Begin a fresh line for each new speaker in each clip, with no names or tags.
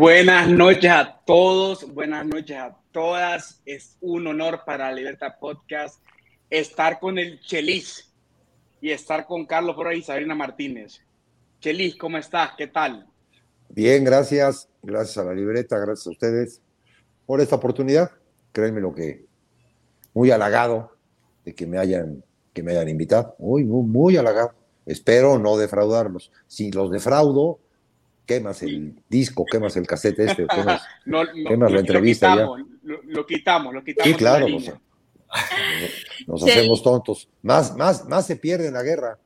Buenas noches a todos, buenas noches a todas. Es un honor para Libertad Podcast estar con el Chelis y estar con Carlos Flores y Sabrina Martínez. Chelis, ¿cómo estás? ¿Qué tal?
Bien, gracias. Gracias a la libreta, gracias a ustedes por esta oportunidad. Créanme lo que muy halagado de que me hayan, que me hayan invitado. Muy, muy, muy halagado. Espero no defraudarlos. Si los defraudo, quemas el disco, quemas el cassette este, quemas,
No, no,
quemas
lo,
la entrevista
lo quitamos, lo, lo quitamos, lo quitamos.
Sí, claro,
la
nos, nos
Sí.
hacemos tontos. Más, más, más se pierde en la guerra.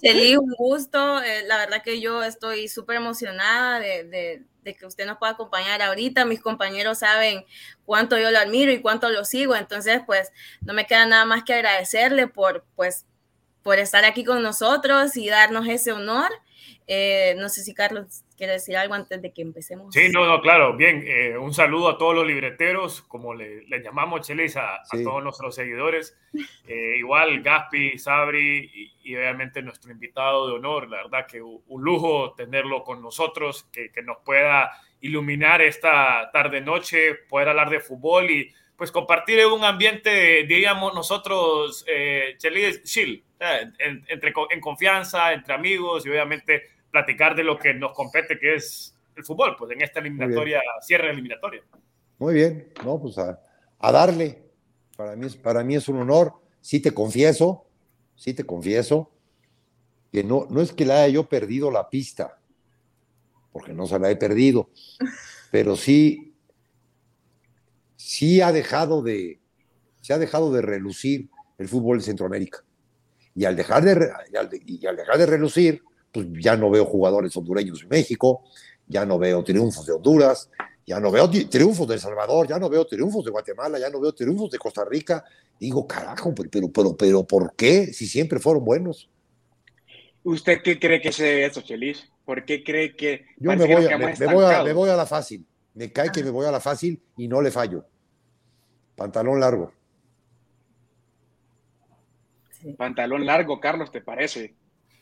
Celi, un gusto. Eh, la verdad que yo estoy súper emocionada de, de- de que usted nos pueda acompañar ahorita. Mis compañeros saben cuánto yo lo admiro y cuánto lo sigo. Entonces, pues, no me queda nada más que agradecerle por, pues, por estar aquí con nosotros y darnos ese honor. Eh, no sé si Carlos quiere decir algo antes de que empecemos.
Sí, no, no, claro, bien. eh, un saludo a todos los libreteros, como le, le llamamos, Chelis, a, a
Sí.
todos nuestros seguidores. Eh, igual, Gaspi, Sabri y, y obviamente nuestro invitado de honor. La verdad que un, un lujo tenerlo con nosotros, que, que nos pueda iluminar esta tarde-noche, poder hablar de fútbol y pues compartir en un ambiente, diríamos nosotros, eh, Chelis, chill, eh, en, entre, en confianza, entre amigos y obviamente platicar de lo que nos compete, que es el fútbol, pues en esta eliminatoria, cierre eliminatoria.
Muy bien, no, pues a, a darle. Para mí, es, para mí es un honor. Sí te confieso, sí te confieso, que no, no es que la haya yo perdido la pista, porque no se la he perdido, pero sí, sí ha dejado de, se ha dejado de relucir el fútbol de Centroamérica. Y al dejar de, re- y al de- y al dejar de relucir, pues ya no veo jugadores hondureños en México, ya no veo triunfos de Honduras, ya no veo tri- triunfos de El Salvador, ya no veo triunfos de Guatemala, ya no veo triunfos de Costa Rica. Digo, carajo, pero, pero, pero, pero ¿por qué? Si siempre fueron buenos.
¿Usted qué cree que se debe a eso, Chelis? ¿Por qué cree que
Yo me voy, a, me, voy a, me
estancados?
voy a la fácil. Me cae que me voy a la fácil y no le fallo. Pantalón largo.
Sí.
Pantalón largo, Carlos, ¿te parece?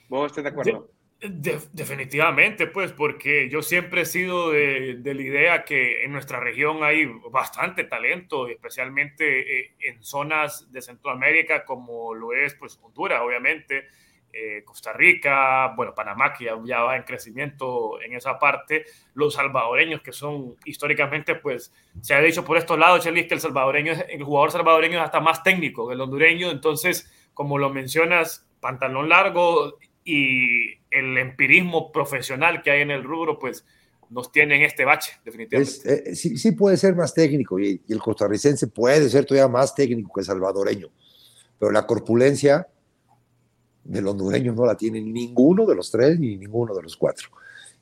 ¿Vos estás de acuerdo?
De- definitivamente, pues, porque yo siempre he sido de, la idea que en nuestra región hay bastante talento, especialmente eh, en zonas de Centroamérica como lo es, pues, Honduras, obviamente, eh, Costa Rica, bueno, Panamá, que ya, ya va en crecimiento en esa parte, los salvadoreños, que son históricamente, pues, se ha dicho por estos lados, Chelis, que el salvadoreño, es- el jugador salvadoreño es hasta más técnico que el hondureño, entonces, como lo mencionas, pantalón largo y el empirismo profesional que hay en el rubro, pues nos tiene en este bache, definitivamente.
Es, eh, sí, sí puede ser más técnico y, y el costarricense puede ser todavía más técnico que el salvadoreño, pero la corpulencia del hondureño no la tiene ninguno de los tres ni ninguno de los cuatro.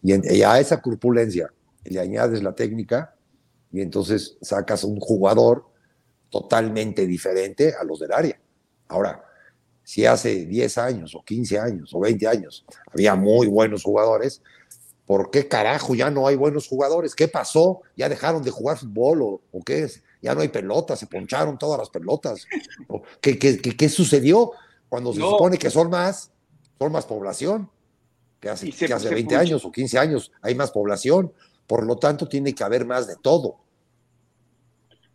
Y, en- y a esa corpulencia le añades la técnica y entonces sacas un jugador totalmente diferente a los del área. Ahora, si hace 10 años o 15 años o 20 años había muy buenos jugadores, ¿por qué carajo ya no hay buenos jugadores? ¿Qué pasó? ¿Ya dejaron de jugar fútbol o, o qué es? Ya no hay pelotas, se poncharon todas las pelotas. ¿O ¿Qué, qué, qué- qué sucedió cuando se
No.
supone que son más, son más población? Que hace,
se-
que hace
se
20
poncha-
años o 15 años hay más población. Por lo tanto, tiene que haber más de todo.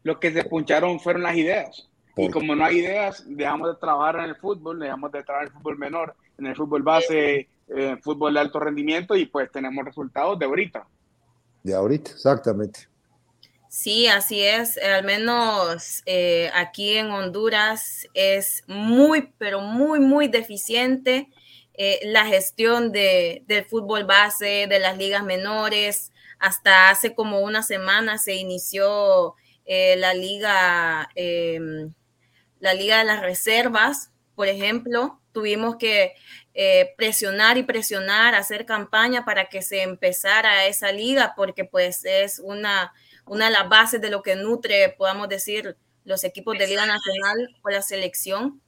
Lo que se puncharon fueron las ideas. Y como no hay ideas, dejamos de trabajar en el fútbol, dejamos de trabajar en el fútbol menor, en el fútbol base, eh, fútbol de alto rendimiento y pues tenemos resultados de ahorita.
De ahorita, exactamente.
Sí, así es. Al menos eh, aquí en Honduras es muy, pero muy, muy deficiente eh, la gestión de, del fútbol base, de las ligas menores. Hasta hace como una semana se inició eh, la liga, eh, la liga de las reservas, por ejemplo. Tuvimos que eh, presionar y presionar, hacer campaña para que se empezara esa liga, porque pues es una una de las bases de lo que nutre, podamos decir, los equipos de Liga Nacional o la selección.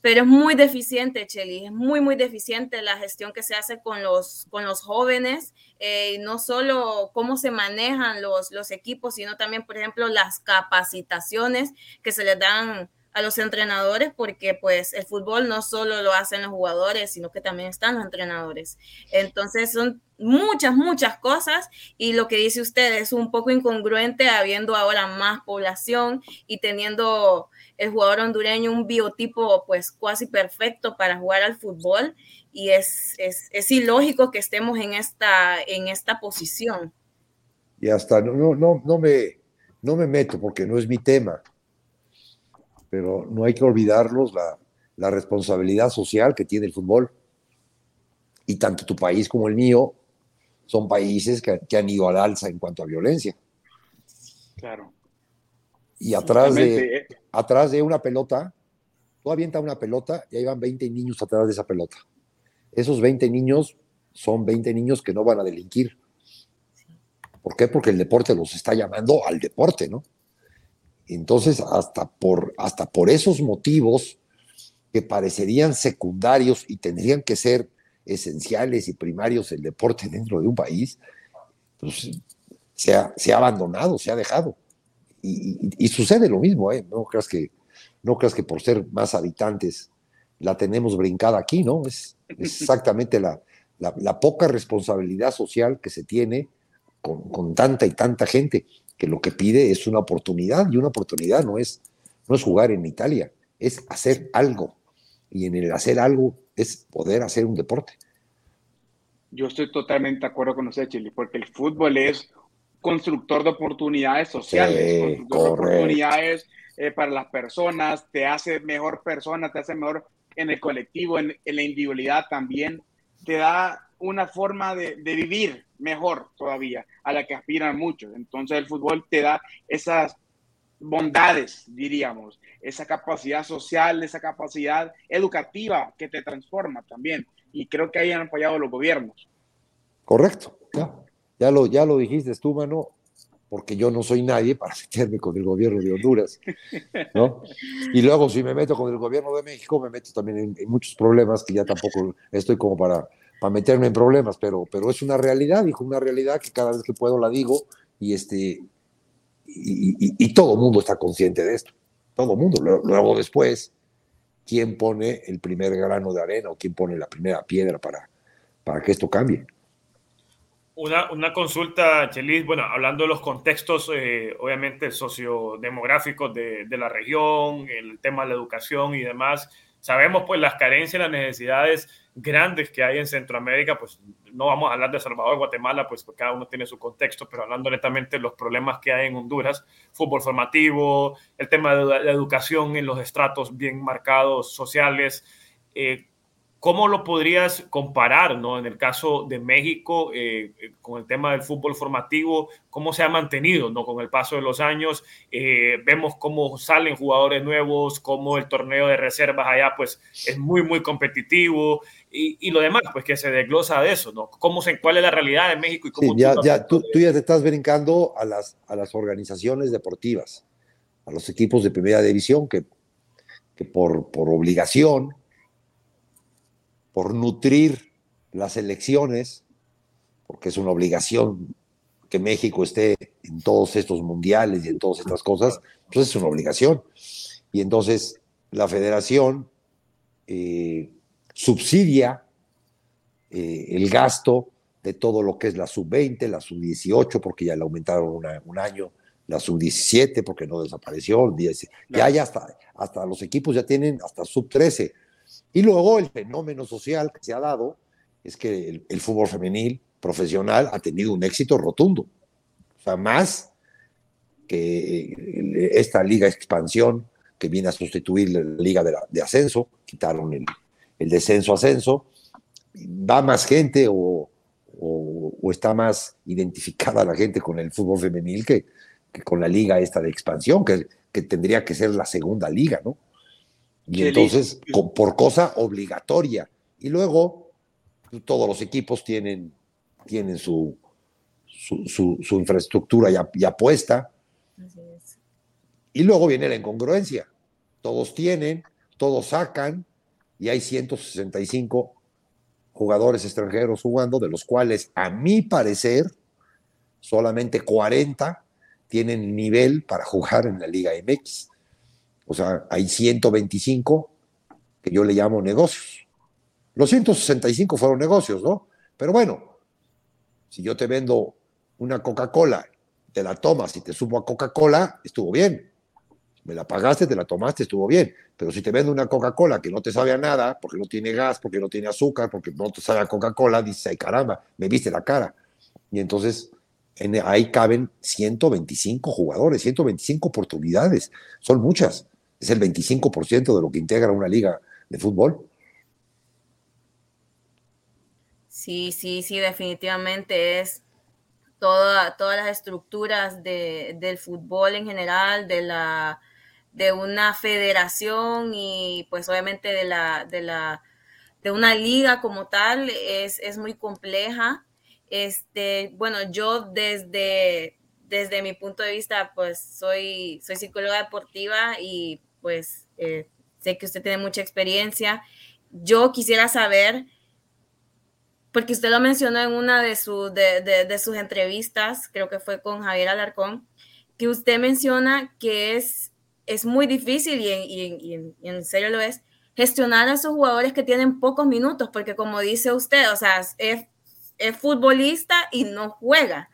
Pero es muy deficiente, Cheli, es muy, muy deficiente la gestión que se hace con los, con los jóvenes, eh, y no solo cómo se manejan los, los equipos, sino también, por ejemplo, las capacitaciones que se les dan a los entrenadores porque pues el fútbol no solo lo hacen los jugadores, sino que también están los entrenadores. Entonces son muchas, muchas cosas y lo que dice usted es un poco incongruente habiendo ahora más población y teniendo el jugador hondureño un biotipo pues casi perfecto para jugar al fútbol y es, es, es ilógico que estemos en esta, en esta posición.
Y hasta no, no, no, me, no me meto porque no es mi tema, pero no hay que olvidarlos la, la responsabilidad social que tiene el fútbol. Y tanto tu país como el mío son países que, que han ido al alza en cuanto a violencia.
Claro.
Y atrás de, eh. atrás de una pelota, tú avientas una pelota y ahí van 20 niños atrás de esa pelota. Esos 20 niños son 20 niños que no van a delinquir. ¿Por qué? Porque el deporte los está llamando al deporte, ¿no? Entonces, hasta por, hasta por esos motivos que parecerían secundarios y tendrían que ser esenciales y primarios el deporte dentro de un país, pues se ha, se ha abandonado, se ha dejado. Y, sucede lo mismo, ¿eh? No creas, que, no creas que por ser más habitantes la tenemos brincada aquí, ¿no? Es, exactamente la, la, poca responsabilidad social que se tiene con, con, tanta y tanta gente, que lo que pide es una oportunidad, y una oportunidad no es, no es jugar en Italia, es hacer algo. Y en el hacer algo es poder hacer un deporte.
Yo estoy totalmente de acuerdo con usted, Chile, porque el fútbol es constructor de oportunidades sociales, constructor de oportunidades eh, para las personas, te hace mejor persona, te hace mejor en el colectivo, en, la individualidad también, te da una forma de, vivir mejor todavía, a la que aspiran muchos. Entonces el fútbol te da esas bondades, diríamos, esa capacidad social, esa capacidad educativa que te transforma también. Y creo que ahí han apoyado los gobiernos.
Correcto, ya lo, ya lo dijiste tú, mano, porque yo no soy nadie para meterme con el gobierno de Honduras, ¿no? Y luego si me meto con el gobierno de México, me meto también en, muchos problemas que ya tampoco estoy como para, para meterme en problemas, pero, pero es una realidad, dijo, una realidad que cada vez que puedo la digo y, este, y, todo el mundo está consciente de esto, todo el mundo. Luego después, ¿quién pone el primer grano de arena o quién pone la primera piedra para, para que esto cambie?
Una, una, consulta, Chelis, bueno, hablando de los contextos, eh, obviamente, sociodemográficos de, de, la región, el tema de la educación y demás, sabemos pues las carencias, las necesidades grandes que hay en Centroamérica, pues no vamos a hablar de Salvador, Guatemala, pues cada uno tiene su contexto, pero hablando netamente de los problemas que hay en Honduras, fútbol formativo, el tema de la educación en los estratos bien marcados sociales, eh, ¿Cómo lo podrías comparar, ¿no? En el caso de México, eh, eh, con el tema del fútbol formativo, cómo se ha mantenido, ¿no? Con el paso de los años, vemos cómo salen jugadores nuevos, cómo el torneo de reservas allá, pues, es muy, muy competitivo y, y lo demás, pues, que se desglosa de eso, ¿no? ¿Cómo se, ¿Cuál es la realidad de México? Y cómo
sí, ya, ya, tú, tú, ya te estás brincando a las, a las organizaciones deportivas, a los equipos de primera división que, que por, por obligación por nutrir las elecciones, porque es una obligación que México esté en todos estos mundiales y en todas estas cosas, pues es una obligación. Y entonces la federación eh, subsidia eh, el gasto de todo lo que es la sub-20, la sub-18, porque ya le aumentaron un año, la sub-17, porque no desapareció, ya, ya hasta, hasta los equipos ya tienen hasta sub-13 y luego el fenómeno social que se ha dado es que el, fútbol femenil profesional ha tenido un éxito rotundo. O sea, más que eh, esta liga expansión que viene a sustituir la liga de, ascenso, quitaron el, descenso-ascenso, va más gente o, está más identificada la gente con el fútbol femenil que, con la liga esta de expansión, que, que tendría que ser la segunda liga, ¿no? Y entonces, por cosa obligatoria. Y luego, todos los equipos tienen, tienen su, su, infraestructura ya, ya puesta. Y luego viene la incongruencia. Todos tienen, todos sacan, y hay 165 jugadores extranjeros jugando, de los cuales, a mi parecer, solamente 40 tienen nivel para jugar en la Liga MX O sea, hay 125 que yo le llamo negocios. Los 165 fueron negocios, ¿no? Pero bueno, si yo te vendo una Coca-Cola, te la tomas y te subo a Coca-Cola, estuvo bien. Me la pagaste, te la tomaste, estuvo bien. Pero si te vendo una Coca-Cola que no te sabe a nada, porque no tiene gas, porque no tiene azúcar, porque no te sabe a Coca-Cola, dices, ay caramba, me viste la cara. Y entonces ahí caben 125 jugadores, 125 oportunidades. Son muchas. Es el 25% de lo que integra una liga de fútbol.
Sí, sí, sí, definitivamente es toda, todas las estructuras del fútbol en general, de la de una federación y pues obviamente de la, de la de una liga como tal es, es muy compleja. Este, bueno, yo desde, desde mi punto de vista, pues soy, soy psicóloga deportiva y pues eh, sé que usted tiene mucha experiencia. Yo quisiera saber, porque usted lo mencionó en una de, de, sus entrevistas, creo que fue con Javier Alarcón, que usted menciona que es, es muy difícil y en, en serio lo es, gestionar a esos jugadores que tienen pocos minutos, porque como dice usted, o sea, es, es futbolista y no juega.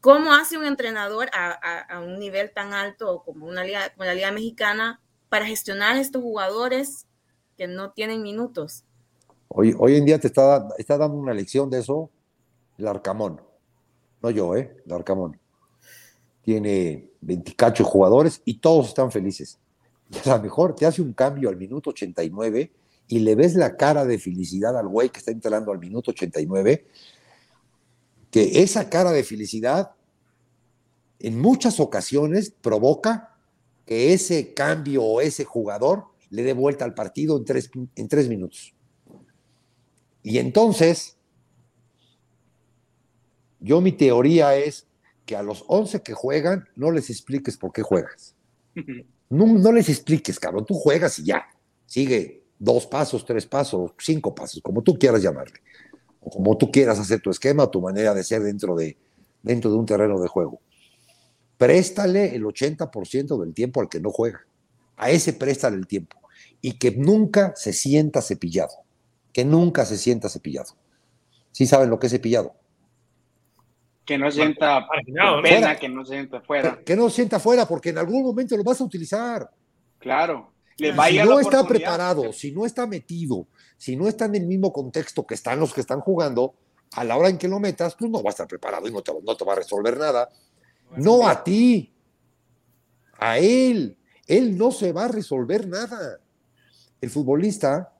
¿Cómo hace un entrenador a, un nivel tan alto como una liga, como la Liga Mexicana para gestionar a estos jugadores que no tienen minutos?
Hoy, hoy en día te está, está dando una lección de eso el Arcamón. No yo, ¿eh? El Arcamón. Tiene 28 jugadores y todos están felices. Y a lo mejor te hace un cambio al minuto 89 y le ves la cara de felicidad al güey que está entrando al minuto 89 que esa cara de felicidad en muchas ocasiones provoca que ese cambio o ese jugador le dé vuelta al partido en tres, en tres minutos. Y entonces, yo mi teoría es que a los 11 que juegan no les expliques por qué juegas. No, no les expliques, cabrón, tú juegas y ya. Sigue dos pasos, tres pasos, cinco pasos, como tú quieras llamarle o como tú quieras hacer tu esquema, tu manera de ser dentro de, dentro de un terreno de juego. Préstale el 80% del tiempo al que no juega. A ese préstale el tiempo. Y que nunca se sienta cepillado. Que nunca se sienta cepillado. ¿Sí saben lo que es cepillado?
Que no sienta pena, que no sienta fuera.
Que, que no sienta fuera, porque en algún momento lo vas a utilizar.
Claro.
si no está preparado, si no está metido, si no está en el mismo contexto que están los que están jugando, a la hora en que lo metas, tú no vas a estar preparado y no te, no te va a resolver nada. No a ti, a él. Él no se va a resolver nada. El futbolista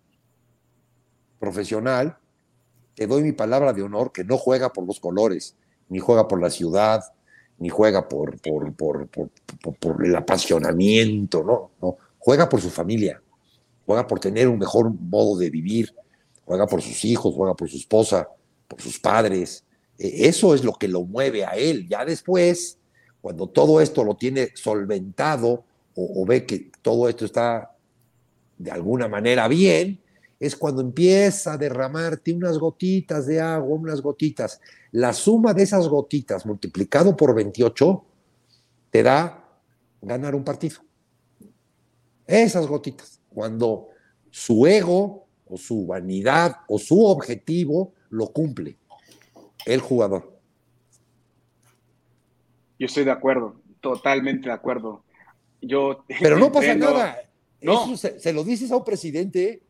profesional, te doy mi palabra de honor, que no juega por los colores, ni juega por la ciudad, ni juega por, por, por, por el apasionamiento, no, no, juega por su familia juega por tener un mejor modo de vivir, juega por sus hijos, juega por su esposa, por sus padres. E, eso es lo que lo mueve a él. Ya después, cuando todo esto lo tiene solventado o, ve que todo esto está de alguna manera bien, es cuando empieza a derramarte unas gotitas de agua, unas gotitas. La suma de esas gotitas multiplicado por 28 te da ganar un partido. Esas gotitas cuando su ego o su vanidad o su objetivo lo cumple el jugador.
Yo estoy de acuerdo, totalmente de acuerdo. Yo
Pero no pasa nada. No. se, lo dices a un presidente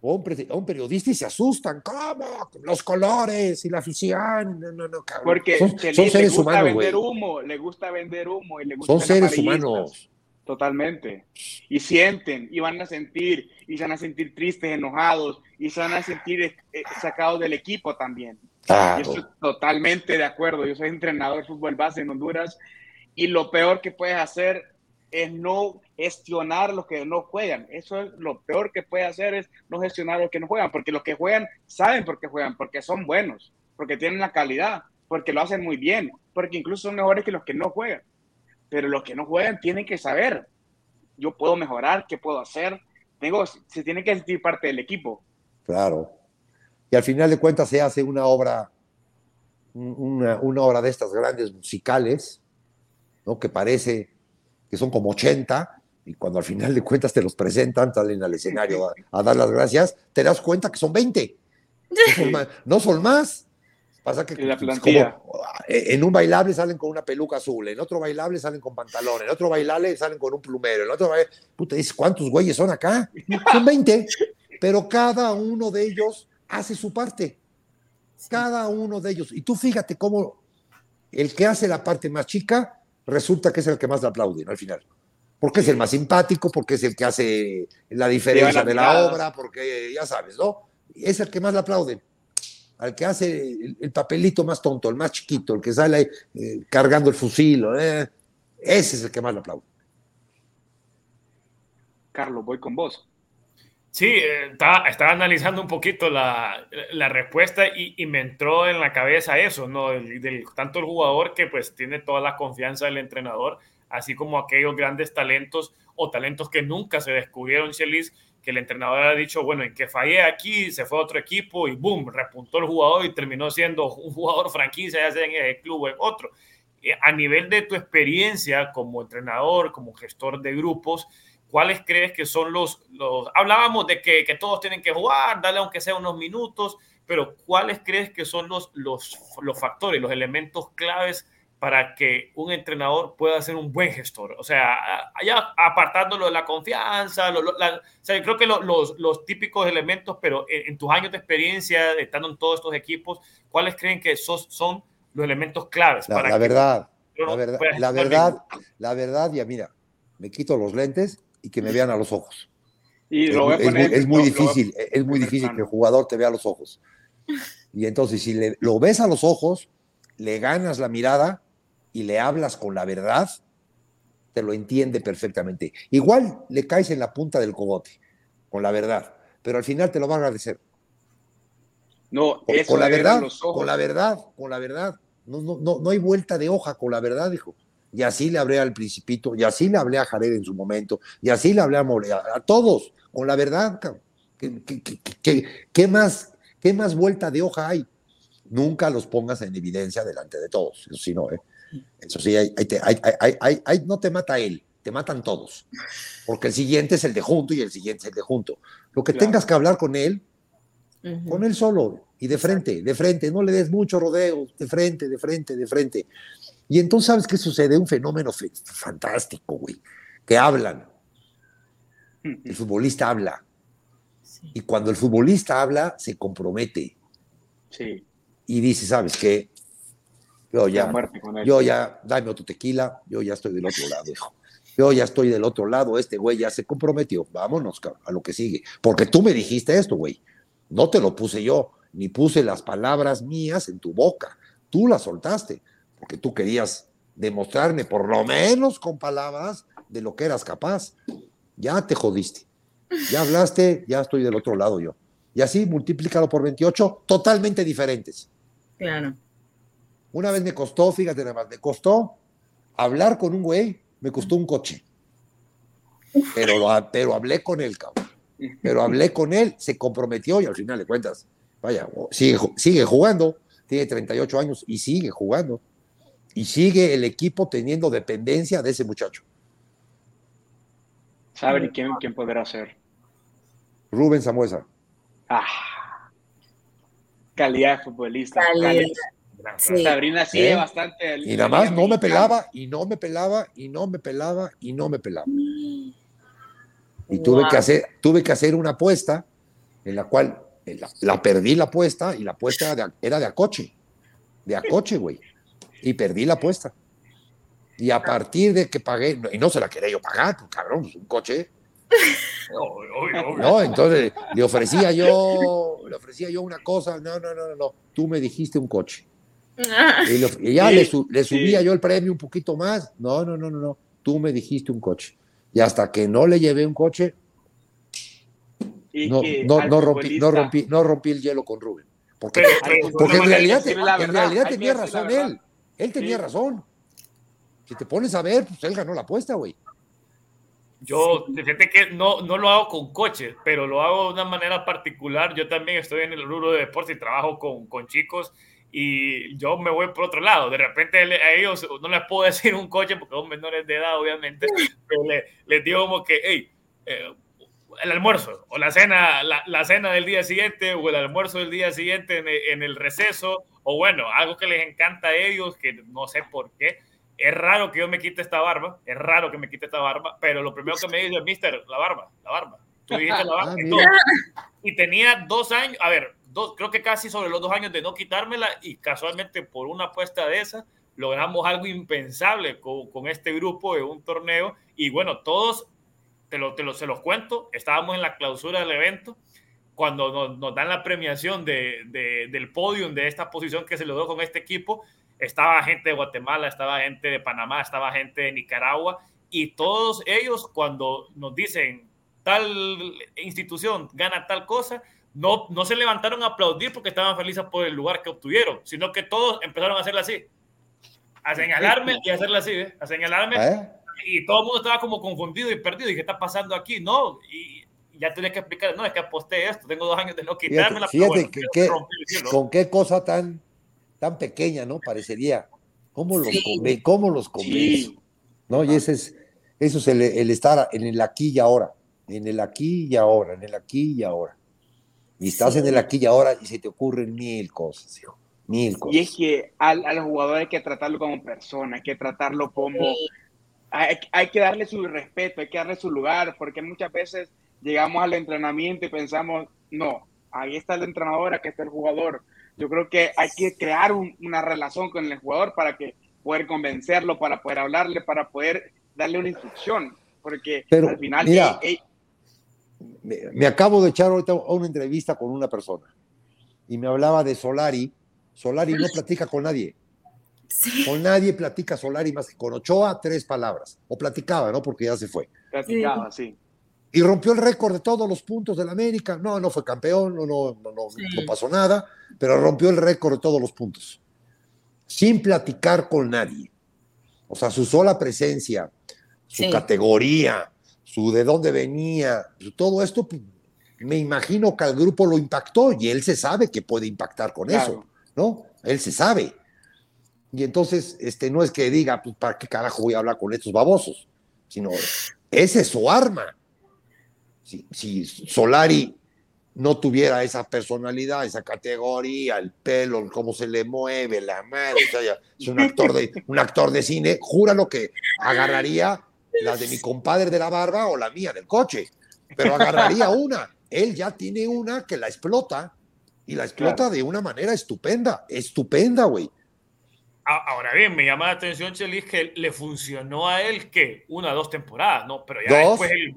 o a un, periodista y se asustan. ¿Cómo? Los colores y la afición. No, no, no,
Porque son, seres le gusta vender humo, le gusta vender humo y le gusta
Son seres humanos.
Totalmente. Y sienten, y van a sentir, y se van a sentir tristes, enojados, y se van a sentir eh, sacados del equipo también. Yo estoy totalmente de acuerdo. Yo soy entrenador de fútbol base en Honduras, y lo peor que puedes hacer es no gestionar los que no juegan. Eso es lo peor que puedes hacer es no gestionar los que no juegan, porque los que juegan saben por qué juegan, porque son buenos, porque tienen la calidad, porque lo hacen muy bien, porque incluso son mejores que los que no juegan pero los que no juegan tienen que saber, yo puedo mejorar, qué puedo hacer, tengo, se tiene que sentir parte del equipo.
Claro. Y al final de cuentas se hace una obra, una, una obra de estas grandes musicales, ¿no? que parece que son como 80, y cuando al final de cuentas te los presentan, salen al escenario a, dar las gracias, te das cuenta que son 20. No son más. Pasa que pues, eh, en un bailable salen con una peluca azul, en otro bailable salen con pantalones, en otro bailable salen con un plumero, en otro bailable, puta, dices, ¿cuántos güeyes son acá? Son 20, pero cada uno de ellos hace su parte. Cada uno de ellos. Y tú fíjate cómo el que hace la parte más chica resulta que es el que más le aplauden al final porque es el más simpático, porque es el que hace la diferencia de la obra, porque ya sabes, ¿no? Es el que más le aplauden. Al que hace el, papelito más tonto, el más chiquito, el que sale eh, cargando el fusil, eh, ese es el que más le aplaude.
Carlos, voy con vos.
Sí, estaba, analizando un poquito la, respuesta y, me entró en la cabeza eso, ¿no? del, tanto el jugador que pues tiene toda la confianza del entrenador, así como aquellos grandes talentos o talentos que nunca se descubrieron, Chelis, que el entrenador ha dicho, bueno, en que fallé aquí, se fue a otro equipo y boom, repuntó el jugador y terminó siendo un jugador franquicia, ya sea en el club o en otro. Eh, a nivel de tu experiencia como entrenador, como gestor de grupos, ¿cuáles crees que son los, los hablábamos de que, que todos tienen que jugar, darle aunque sea unos minutos, pero ¿cuáles crees que son los, los, los factores, los elementos claves para que un entrenador pueda ser un buen gestor. O sea, allá apartándolo de la confianza, o sea, creo que los, los, típicos elementos, pero en, tus años de experiencia, estando en todos estos equipos, ¿cuáles creen que son los elementos claves?
La, para la verdad, la verdad, la verdad, la verdad, ya mira, me quito los lentes y que me vean a los ojos. Y es, muy, difícil, es muy difícil que el jugador te vea a los ojos. Y entonces, si le, lo ves a los ojos, le ganas la mirada, y le hablas con la verdad, te lo entiende perfectamente. Igual le caes en la punta del cogote, con la verdad, pero al final te lo va a agradecer.
No,
con, la verdad, con la verdad, con la verdad. No, no, no, no hay vuelta de hoja con la verdad, dijo. Y así le hablé al Principito, y así le hablé a Jared en su momento, y así le hablé a Morea, a todos, con la verdad. ¿Qué, qué, qué, más, ¿Qué más vuelta de hoja hay? Nunca los pongas en evidencia delante de todos, eso sí no, ¿eh? Eso sí, no te mata él, te matan todos. Porque el siguiente es el de junto y el siguiente es el de junto. Lo que tengas que hablar con él, con él solo y de frente, de frente, no le des mucho rodeo, de frente, de frente, de frente. Y entonces, ¿sabes qué sucede? Un fenómeno fantástico, güey, que hablan. El futbolista habla. Y cuando el futbolista habla, se compromete.
Sí.
Y dice, ¿sabes qué? Yo ya, yo ya, dame otro tequila, yo ya estoy del otro lado, hijo. Yo ya estoy del otro lado, este güey ya se comprometió, vámonos a lo que sigue. Porque tú me dijiste esto, güey. No te lo puse yo, ni puse las palabras mías en tu boca. Tú las soltaste, porque tú querías demostrarme, por lo menos con palabras, de lo que eras capaz. Ya te jodiste. Ya hablaste, ya estoy del otro lado yo. Y así multiplícalo por 28, totalmente diferentes.
Claro.
Una vez me costó, fíjate nada más, me costó hablar con un güey, me costó un coche. Pero, pero hablé con él, cabrón. Pero hablé con él, se comprometió y al final de cuentas, vaya, sigue, sigue jugando, tiene 38 años y sigue jugando. Y sigue el equipo teniendo dependencia de ese muchacho.
¿Saben quién, quién podrá ser?
Rubén Samuesa.
Ah, calidad de futbolista. Calidad. Sabrina sigue bastante.
y nada más no me pelaba, y no me pelaba, y no me pelaba, y no me pelaba. Y tuve, que hacer, tuve que hacer una apuesta en la cual eh, la, perdí la apuesta, y la apuesta era de, acoche, de acoche, güey. Y perdí la apuesta. Y a partir de que pagué, y no se la quería yo pagar, pues, cabrón, pues, un coche. No, entonces le ofrecía yo, le ofrecía yo una cosa, no, no, no, no, tú me dijiste un coche. Y, ya le, subía yo el premio un poquito más. No, no, no, no, no. Tú me dijiste un coche. Y hasta que no le llevé un coche, no, no, rompí, no, rompí, no rompí el hielo con Rubén. Porque, porque en realidad, en realidad tenía razón él. Él tenía razón. Si te pones a ver, pues él ganó la apuesta, güey.
Yo, fíjate que no, no lo hago con coches, pero lo hago de una manera particular. Yo también estoy en el rubro de deporte y trabajo con, con chicos y yo me voy por otro lado. De repente a ellos no les puedo decir un coche porque son menores de edad, obviamente, pero les, digo como que, hey, eh, el almuerzo o la cena, la, cena del día siguiente o el almuerzo del día siguiente en el, receso o bueno, algo que les encanta a ellos, que no sé por qué. Es raro que yo me quite esta barba, es raro que me quite esta barba, pero lo primero que me dice, mister, la barba, la barba. Tú dijiste la barba. Ah, y tenía dos años, a ver, dos, creo que casi sobre los dos años de no quitármela y casualmente por una apuesta de esa logramos algo impensable con, con este grupo de un torneo y bueno, todos te lo, te lo, se los cuento, estábamos en la clausura del evento, cuando nos, nos dan la premiación de, de, del podium de esta posición que se logró con este equipo, estaba gente de Guatemala, estaba gente de Panamá, estaba gente de Nicaragua, y todos ellos cuando nos dicen tal institución gana tal cosa, no, no se levantaron a aplaudir porque estaban felices por el lugar que obtuvieron, sino que todos empezaron a hacerla así, a señalarme y a hacerla así, ¿eh? a señalarme. ¿Eh? y todo el mundo estaba como confundido y perdido. ¿Y qué está pasando aquí? No, y ya tenés que explicar, no, es que aposté esto, tengo dos años de no quitarme
la fíjate que, con qué cosa tan, tan pequeña, ¿no? Parecería. ¿Cómo los, sí. ¿cómo los ¿No? Y ese es, eso es el, el, estar en el aquí y ahora, en el aquí y ahora, en el aquí y ahora. Y estás en el aquí y ahora y se te ocurren mil cosas, hijo. Mil cosas.
Y es que al, al jugador hay que tratarlo como persona, hay que tratarlo como hay, que darle su respeto, hay que darle su lugar, porque muchas veces llegamos al entrenamiento y pensamos, no, ahí está el entrenador, aquí está el jugador. Yo creo que hay que crear una relación con el jugador para que poder convencerlo, para poder hablarle, para poder darle una instrucción, porque al final...
Mira, me, acabo de echar ahorita una entrevista con una persona y me hablaba de Solari. Solari no platica con nadie. Con nadie platica Solari más que con Ochoa, tres palabras. O platicaba, ¿no? Porque ya se fue.
Platicaba, sí.
Y rompió el récord de todos los puntos del América. No, no fue campeón, no, no, no, no, pasó nada, pero rompió el récord de todos los puntos. Sin platicar con nadie. O sea, su sola presencia, su categoría, su de dónde venía, todo esto, pues, me imagino que al grupo lo impactó y él se sabe que puede impactar con eso, ¿no? Él se sabe. Y entonces, este, no es que diga, pues, ¿para qué carajo voy a hablar con estos babosos? Sino, ese es su arma. Si, si Solari no tuviera esa personalidad, esa categoría, el pelo, cómo se le mueve, la madre, o sea, es un actor de, un actor de cine, júralo que agarraría la de mi compadre de la barba o la mía del coche, pero agarraría una. Él ya tiene una que la explota y la explota de una manera estupenda, estupenda, güey.
Ahora bien, me llama la atención, Chelis, que le funcionó a él que una o dos temporadas, ¿no? Pero ya después, el,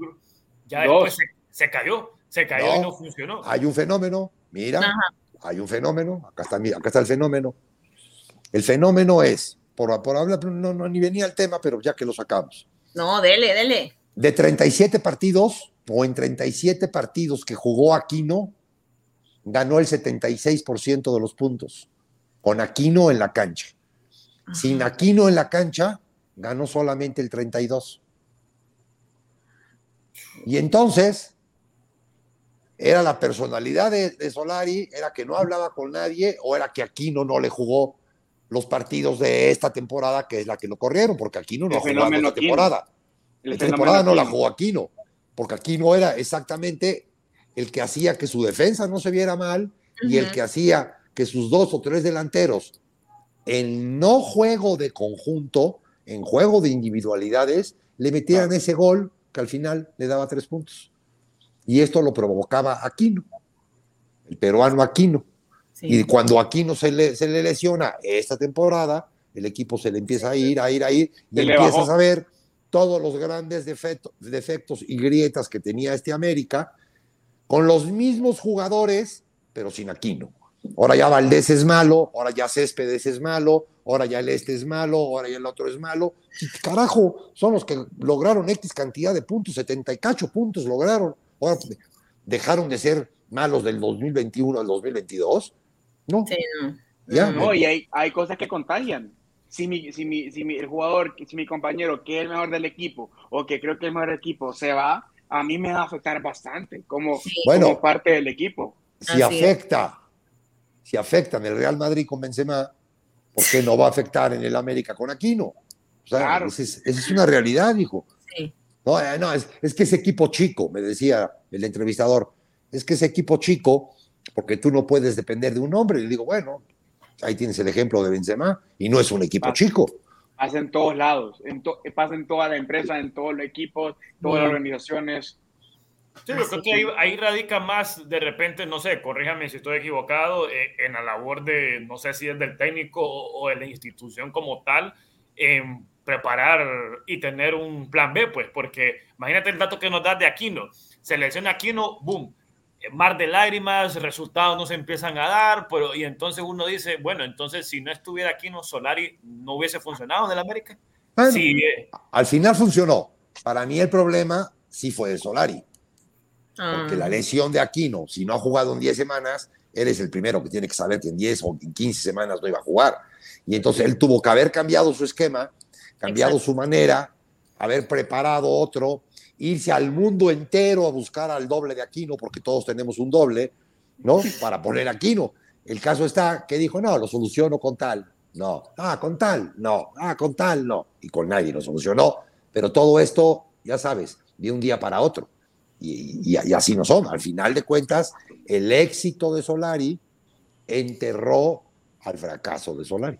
ya después se, cayó, se cayó y no funcionó.
Hay un fenómeno, mira, hay un fenómeno, acá está, acá está el fenómeno. El fenómeno es, por, por hablar, no, no, ni venía el tema, pero ya que lo sacamos.
No, dele, dele.
De 37 partidos, o en 37 partidos que jugó Aquino, ganó el 76% de los puntos, con Aquino en la cancha. Sin Aquino en la cancha, ganó solamente el 32. Y entonces, era la personalidad de, Solari, era que no hablaba con nadie, o era que Aquino no le jugó los partidos de esta temporada, que es la que lo corrieron, porque Aquino no jugó esta temporada. Esta temporada no la jugó Aquino, porque Aquino era exactamente el que hacía que su defensa no se viera mal y el que hacía que sus dos o tres delanteros en no juego de conjunto, en juego de individualidades, le metieran ese gol que al final le daba tres puntos. Y esto lo provocaba Aquino, el peruano Aquino. Y cuando Aquino se le, se le lesiona esta temporada, el equipo se le empieza a ir, a ir, a ir, y empiezas a ver todos los grandes defectos, defectos y grietas que tenía este América, con los mismos jugadores, pero sin Aquino. Ahora ya Valdés es malo, ahora ya Céspedes es malo, ahora ya el este es malo, ahora ya el otro es malo. carajo, son los que lograron X cantidad de puntos, 78 puntos lograron. Ahora dejaron de ser malos del 2021 al 2022. No. Sí,
no. Ya. No, y hay, hay cosas que contagian. Si, mi, si, mi, si mi, el jugador, si mi compañero, que es el mejor del equipo, o que creo que es el mejor equipo, se va, a mí me va a afectar bastante como, como parte del equipo.
Si afecta si afecta en el Real Madrid con Benzema, ¿por qué no va a afectar en el América con Aquino? O sea,
Claro.
esa es, esa es una realidad, hijo.
Sí.
No, eh, no, es, es que ese equipo chico, me decía el entrevistador, es que ese equipo chico, porque tú no puedes depender de un hombre. Y digo, bueno, ahí tienes el ejemplo de Benzema, y no es un equipo chico.
Pasa en todos lados, en to- pasa en toda la empresa, en todos los equipos, todas las organizaciones.
Sí, yo creo que ahí, ahí radica más, de repente, no sé, corríjame si estoy equivocado, eh, en la labor de, no sé si es del técnico o, o de la institución como tal, en preparar y tener un plan B, pues, porque imagínate el dato que nos das de Aquino. Selecciona Aquino, boom, mar de lágrimas, resultados no se empiezan a dar, pero y entonces uno dice, bueno, entonces si no estuviera Aquino, Solari no hubiese funcionado en el América.
Bueno,
Sí, eh,
Al final funcionó. Para mí el problema sí fue de Solari, porque
Ah.
la lesión de Aquino, si no ha jugado en 10 semanas, eres el primero que tiene que saber que en 10 o en 15 semanas no iba a jugar. Y entonces él tuvo que haber cambiado su esquema, cambiado
Exacto.
su manera, haber preparado otro, irse al mundo entero a buscar al doble de Aquino, porque todos tenemos un doble, ¿no? Para poner Aquino. El caso está que dijo, no, lo soluciono con tal. No, ah, con tal, no, ah, con tal, no. Y con nadie lo solucionó. Pero todo esto, ya sabes, de un día para otro. Y, y- y así no son. Al final de cuentas, el éxito de Solari enterró al fracaso de Solari.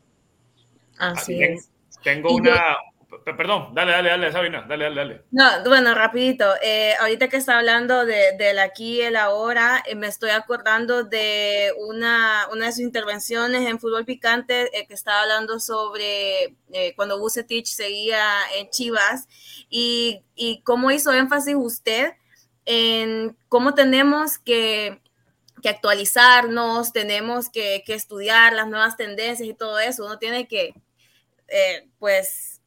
Así es.
tengo una... Perdón, dale, dale, dale, Sabina, dale, dale, dale.
No, bueno, rapidito. eh, ahorita que está hablando de, del aquí y el ahora, eh, me estoy acordando de una, una de sus intervenciones en Fútbol Picante eh, que estaba hablando sobre eh, cuando Bucetich seguía en Chivas y, y cómo hizo énfasis usted en cómo tenemos que, que actualizarnos, tenemos que, que estudiar las nuevas tendencias y todo eso. Uno tiene que, eh, pues,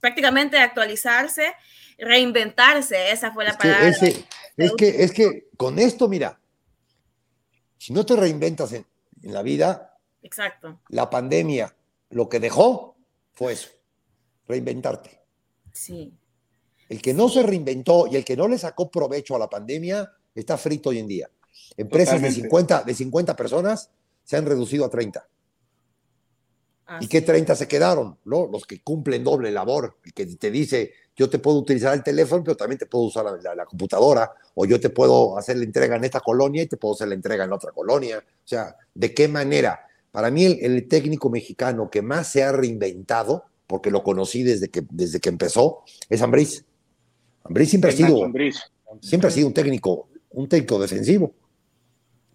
prácticamente actualizarse, reinventarse, esa fue la
Es que,
palabra.
ese- es, que, es que con esto, mira, si no te reinventas en, en la vida,
Exacto,
la pandemia lo que dejó fue eso, reinventarte.
sí,
El que no se reinventó y el que no le sacó provecho a la pandemia está frito hoy en día. Empresas de
Totalmente.
50, de 50 personas se han reducido a 30.
así
¿Y qué 30 se quedaron? ¿no? Los que cumplen doble labor, el que te dice, yo te puedo utilizar el teléfono, pero también te puedo usar la, la- la computadora, o yo te puedo hacer la entrega en esta colonia y te puedo hacer la entrega en otra colonia. O sea, ¿de qué manera? Para mí el, el técnico mexicano que más se ha reinventado, porque lo conocí desde que, desde que empezó, es Ambriz. Ambriz siempre ha sido
Ambriz.
siempre ha sido un técnico, un técnico defensivo.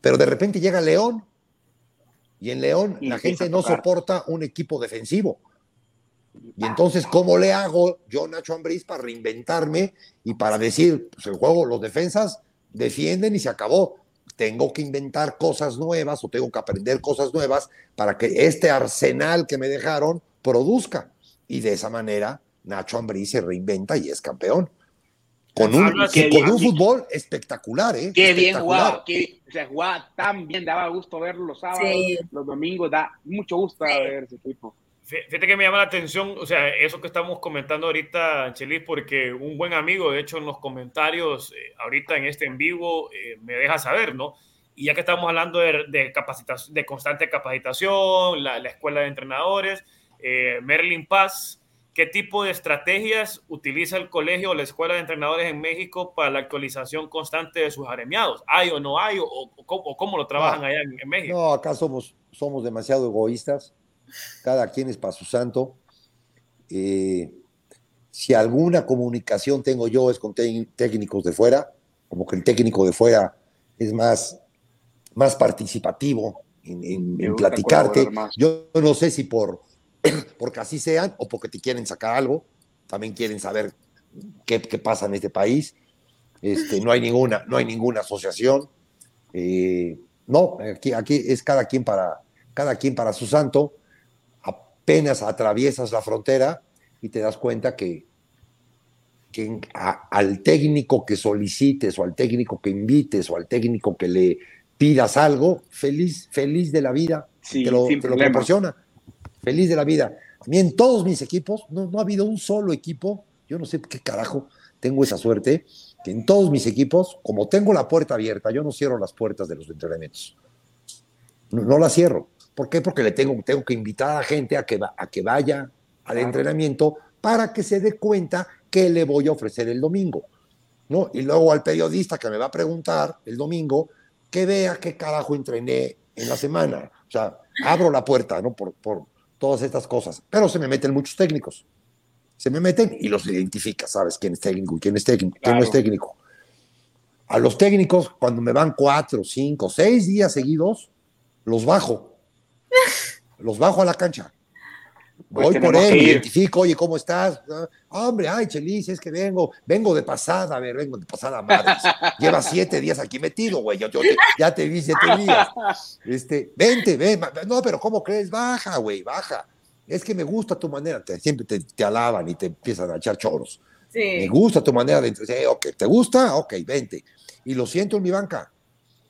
Pero de repente llega León y en León
Y
la gente no soporta un equipo defensivo. Y entonces, ¿cómo le hago yo, Nacho Ambriz, para reinventarme y para decir, pues el juego, los defensas defienden y se acabó? Tengo que inventar cosas nuevas o tengo que aprender cosas nuevas para que este arsenal que me dejaron produzca. Y de esa manera, Nacho Ambriz se reinventa y es campeón. Con un,
que
con
bien,
un fútbol espectacular, ¿eh?
Qué bien
Espectacular.
jugaba, qué, o sea, jugaba tan bien, daba gusto verlo los sábados,
Sí.
los domingos, da mucho gusto
Sí.
ver ese equipo.
Fíjate que me llama la atención, o sea, eso que estamos comentando ahorita, Chelis, porque un buen amigo, de hecho, en los comentarios, eh, ahorita en este en vivo, eh, me deja saber, ¿no? Y ya que estamos hablando de, de capacitación, de constante capacitación, la, la escuela de entrenadores, eh, Merlin Paz, ¿qué tipo de estrategias utiliza el colegio o la escuela de entrenadores en México para la actualización constante de sus agremiados? ¿Hay o no hay? ¿O, o cómo, o cómo lo trabajan
No.
allá en, en México?
No, acá somos, somos demasiado egoístas. Cada quien es para su santo. Eh, si alguna comunicación tengo yo es con técnicos de fuera, como que el técnico de fuera es más, más participativo en, en- en platicarte. Yo no sé si por porque así sean o porque te quieren sacar algo, también quieren saber qué, qué pasa en este país. Este, no hay ninguna, no hay ninguna asociación. Eh, no, aquí, aquí es cada quien para cada quien para su santo. Apenas atraviesas la frontera y te das cuenta que, que a- al técnico que solicites o al técnico que invites o al técnico que le pidas algo, feliz, feliz de la vida,
Sí,
te lo, te lo proporciona. Feliz de la vida. A mí en todos mis equipos, no, no ha habido un solo equipo, yo no sé qué carajo tengo esa suerte, que en todos mis equipos, como tengo la puerta abierta, yo no cierro las puertas de los entrenamientos. no, la cierro. ¿Por qué? Porque le tengo, tengo que invitar a la gente a que, a que vaya al entrenamiento para que se dé cuenta qué le voy a ofrecer el domingo. ¿no? Y luego al periodista que me va a preguntar el domingo, que vea qué carajo entrené en la semana. O sea, abro la puerta, ¿no? Por, por todas estas cosas. Pero se me meten muchos técnicos. Se me meten y los identifica, ¿sabes? ¿Quién es técnico y quién es técnico? ¿Quién no es técnico? A los técnicos, cuando me van cuatro, cinco, seis días seguidos, los bajo. Los bajo a la cancha. Pues Voy por él, identifico, oye, ¿cómo estás? Ah, hombre, ay, Chelis, es que vengo, vengo de pasada, a ver, vengo de pasada madre. Lleva siete días aquí metido, güey. Yo, ya te vi siete días. Este, vente, ven. No, pero ¿cómo crees? Baja, güey, baja. Es que me gusta tu manera. siempre te, alaban y te empiezan a echar choros. Me gusta tu manera de decir, ok, ¿te gusta? Ok, vente. Y lo siento en mi banca.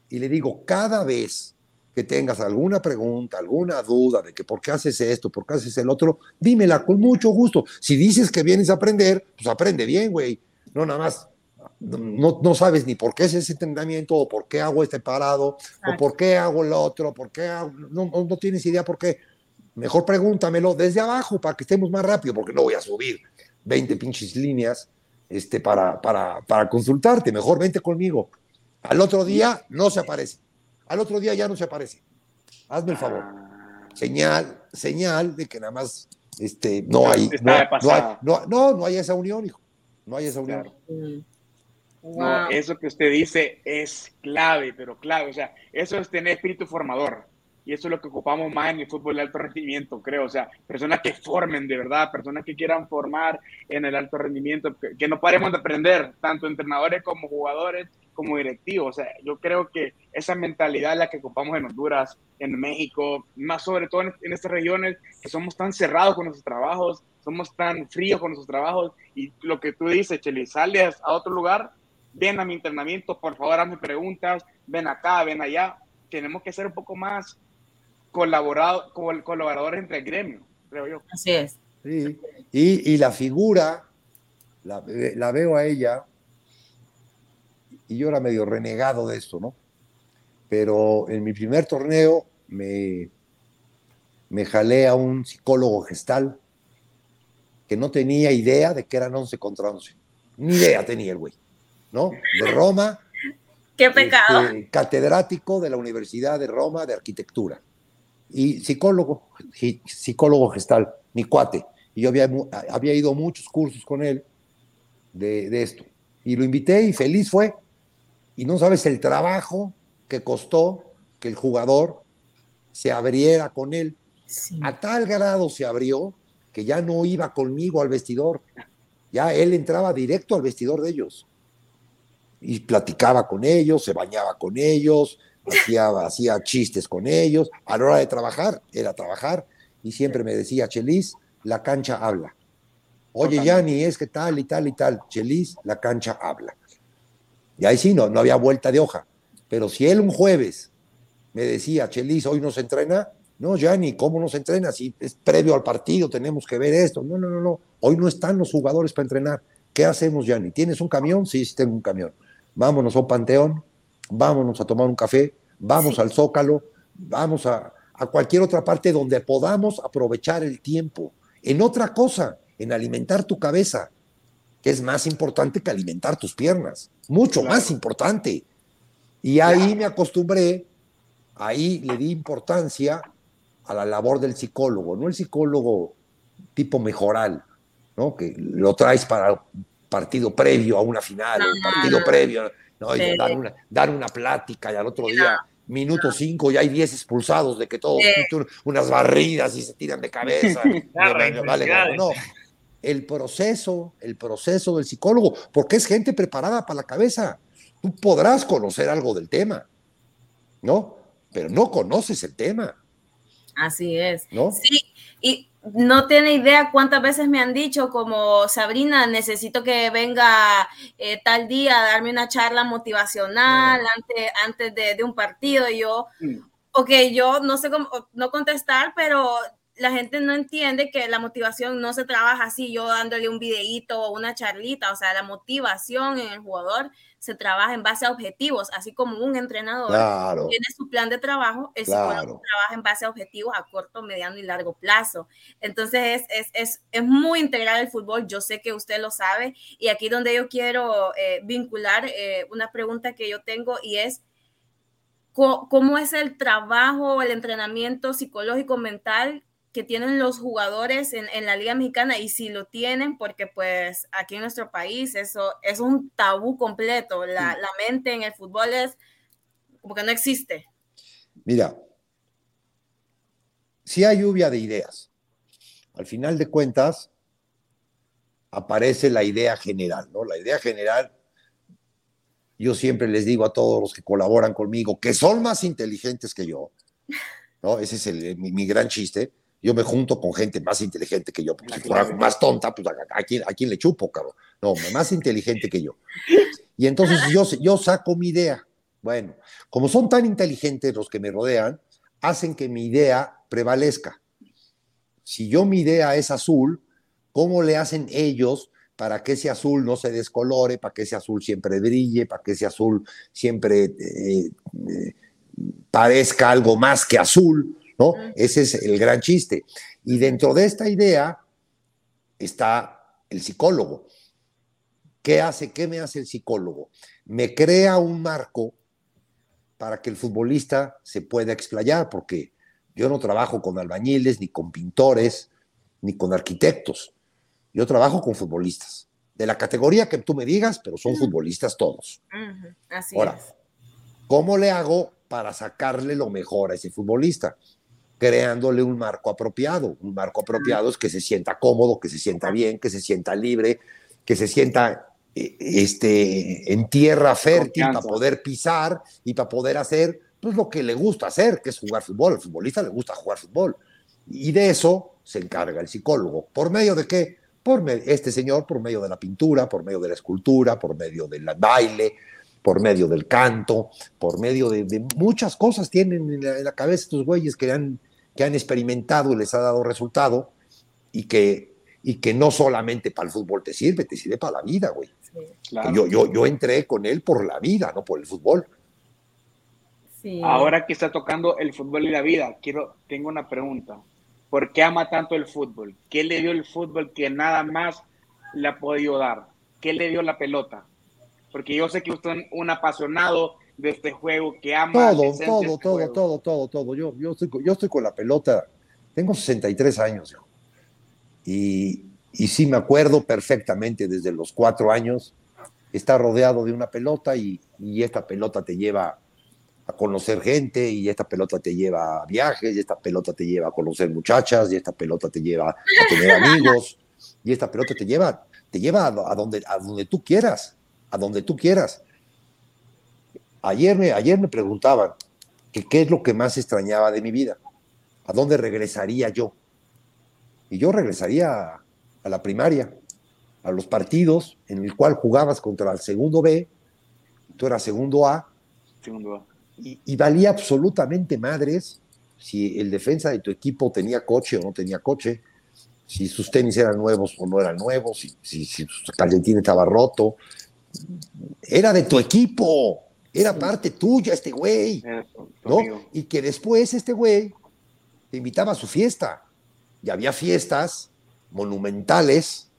Y le digo, cada vez que tengas alguna pregunta, alguna duda de que por qué haces esto, por qué haces el otro, dímela con mucho gusto. Si dices que vienes a aprender, pues aprende bien, güey. No nada más, no, no sabes ni por qué es ese entrenamiento, o por qué hago este parado, o por qué hago el otro, por qué no, no, tienes idea por qué. Mejor pregúntamelo desde abajo para que estemos más rápido, porque no voy a subir 20 pinches líneas este, para, para, para consultarte. Mejor vente conmigo. Al otro día no se aparece al otro día ya no se aparece. Hazme el favor. Señal, señal de que nada más este, no, hay, no, hay, no, no, hay esa unión, hijo. No hay esa unión.
No, eso que usted dice es clave, pero clave. O sea, eso es tener espíritu formador. Y eso es lo que ocupamos más en el fútbol de alto rendimiento, creo. O sea, personas que formen de verdad, personas que quieran formar en el alto rendimiento, que, que no paremos de aprender, tanto entrenadores como jugadores, como directivo. O sea, yo creo que esa mentalidad es la que ocupamos en Honduras, en México, más sobre todo en, estas regiones que somos tan cerrados con nuestros trabajos, somos tan fríos con nuestros trabajos. Y lo que tú dices, Cheli, sales a otro lugar, ven a mi entrenamiento, por favor, hazme preguntas, ven acá, ven allá. Tenemos que ser un poco más colaborado, colaboradores entre el gremio, creo yo.
Así es.
Sí. Y, y la figura, la, la veo a ella y yo era medio renegado de esto, ¿no? Pero en mi primer torneo me, me jalé a un psicólogo gestal que no tenía idea de que eran 11 contra 11. Ni idea tenía el güey, ¿no? De Roma.
Qué pecado. Este,
catedrático de la Universidad de Roma de Arquitectura. Y psicólogo, psicólogo gestal, mi cuate. Y yo había, había ido a muchos cursos con él de, de esto. Y lo invité y feliz fue y no sabes el trabajo que costó que el jugador se abriera con él. A tal grado se abrió que ya no iba conmigo al vestidor. Ya él entraba directo al vestidor de ellos. Y platicaba con ellos, se bañaba con ellos, hacía, hacía chistes con ellos. A la hora de trabajar, era trabajar. Y siempre me decía, Chelis, la cancha habla. Oye, Yanni, es que tal y tal y tal. Chelis, la cancha habla. Y ahí sí, no, no había vuelta de hoja. Pero si él un jueves me decía, Chelis, hoy no se entrena, no, Yanni, ¿cómo no se entrena? Si es previo al partido, tenemos que ver esto. No, no, no, no. Hoy no están los jugadores para entrenar. ¿Qué hacemos, Yanni? ¿Tienes un camión? Sí, sí tengo un camión. Vámonos a un panteón, vámonos a tomar un café, vamos al Zócalo, vamos a, a cualquier otra parte donde podamos aprovechar el tiempo. En otra cosa, en alimentar tu cabeza, que es más importante que alimentar tus piernas, mucho más importante. Y ahí me acostumbré, ahí le di importancia a la labor del psicólogo, no el psicólogo tipo mejoral, ¿no? Que lo traes para el partido previo a una final, el partido previo, ¿no? dar, una, dar, una, plática y al otro día, minuto cinco, ya hay diez expulsados de que todos unas barridas y se tiran de cabeza. no, el proceso, el proceso del psicólogo, porque es gente preparada para la cabeza. Tú podrás conocer algo del tema, ¿no? Pero no conoces el tema.
Así es. ¿No? Sí, y no tiene idea cuántas veces me han dicho como Sabrina, necesito que venga eh, tal día a darme una charla motivacional antes, antes de, un partido. Y yo, mm. ok, yo no sé cómo no contestar, pero la gente no entiende que la motivación no se trabaja así, yo dándole un videíto o una charlita, o sea, la motivación en el jugador se trabaja en base a objetivos, así como un entrenador tiene su plan de trabajo, el psicólogo trabaja en base a objetivos a corto, mediano y largo plazo. Entonces es, es, es, muy integral el fútbol, yo sé que usted lo sabe, y aquí donde yo quiero eh, vincular eh, una pregunta que yo tengo y es, ¿cómo es el trabajo, el entrenamiento psicológico mental que tienen los jugadores en, la Liga Mexicana y si lo tienen, porque pues aquí en nuestro país eso es un tabú completo. La, la mente en el fútbol es como que no existe.
Mira, si hay lluvia de ideas, al final de cuentas aparece la idea general, ¿no? La idea general, yo siempre les digo a todos los que colaboran conmigo, que son más inteligentes que yo, ¿no? Ese es mi gran chiste yo me junto con gente más inteligente que yo, porque si fuera más tonta, pues a, quién, a quién le chupo, cabrón. No, más inteligente que yo. Y entonces yo, yo saco mi idea. Bueno, como son tan inteligentes los que me rodean, hacen que mi idea prevalezca. Si yo mi idea es azul, ¿cómo le hacen ellos para que ese azul no se descolore, para que ese azul siempre brille, para que ese azul siempre eh, eh, parezca algo más que azul? ¿No? Ese es el gran chiste. Y dentro de esta idea está el psicólogo. ¿Qué hace? ¿Qué me hace el psicólogo? Me crea un marco para que el futbolista se pueda explayar, porque yo no trabajo con albañiles, ni con pintores, ni con arquitectos. Yo trabajo con futbolistas, de la categoría que tú me digas, pero son futbolistas todos.
Así Ahora,
¿cómo le hago para sacarle lo mejor a ese futbolista? Creándole un marco apropiado. Un marco apropiado es que se sienta cómodo, que se sienta bien, que se sienta libre, que se sienta eh, este, en tierra fértil para poder pisar y para poder hacer pues, lo que le gusta hacer, que es jugar fútbol. Al futbolista le gusta jugar fútbol. Y de eso se encarga el psicólogo. ¿Por medio de qué? Por este señor, por medio de la pintura, por medio de la escultura, por medio del baile, por medio del canto, por medio de, muchas cosas tienen en la, cabeza estos güeyes que han, que han experimentado y les ha dado resultado y que, y que no solamente para el fútbol te sirve, te sirve para la vida, güey. Yo, yo, yo entré con él por la vida, no por el fútbol.
Ahora que está tocando el fútbol y la vida, quiero, tengo una pregunta. ¿Por qué ama tanto el fútbol? ¿Qué le dio el fútbol que nada más le ha podido dar? ¿Qué le dio la pelota? porque yo sé que usted es un apasionado de este juego, que ama.
Todo, todo, este todo, todo, todo, todo. Yo, yo, estoy, yo estoy con la pelota, tengo 63 años, y, y sí me acuerdo perfectamente desde los cuatro años, estar rodeado de una pelota y, y esta pelota te lleva a conocer gente y esta pelota te lleva a viajes y esta pelota te lleva a conocer muchachas y esta pelota te lleva a tener amigos y esta pelota te lleva te lleva a, donde a donde tú quieras a donde tú quieras. Ayer me, ayer me preguntaban que qué es lo que más extrañaba de mi vida, a dónde regresaría yo. Y yo regresaría a, la primaria, a los partidos en el cual jugabas contra el segundo B, tú eras segundo A,
segundo A.
Y, y, valía absolutamente madres si el defensa de tu equipo tenía coche o no tenía coche, si sus tenis eran nuevos o no eran nuevos, si, si, si su calcetín estaba roto, era de tu equipo, era parte tuya este güey, ¿no? Y que después este güey te invitaba a su fiesta. Y había fiestas monumentales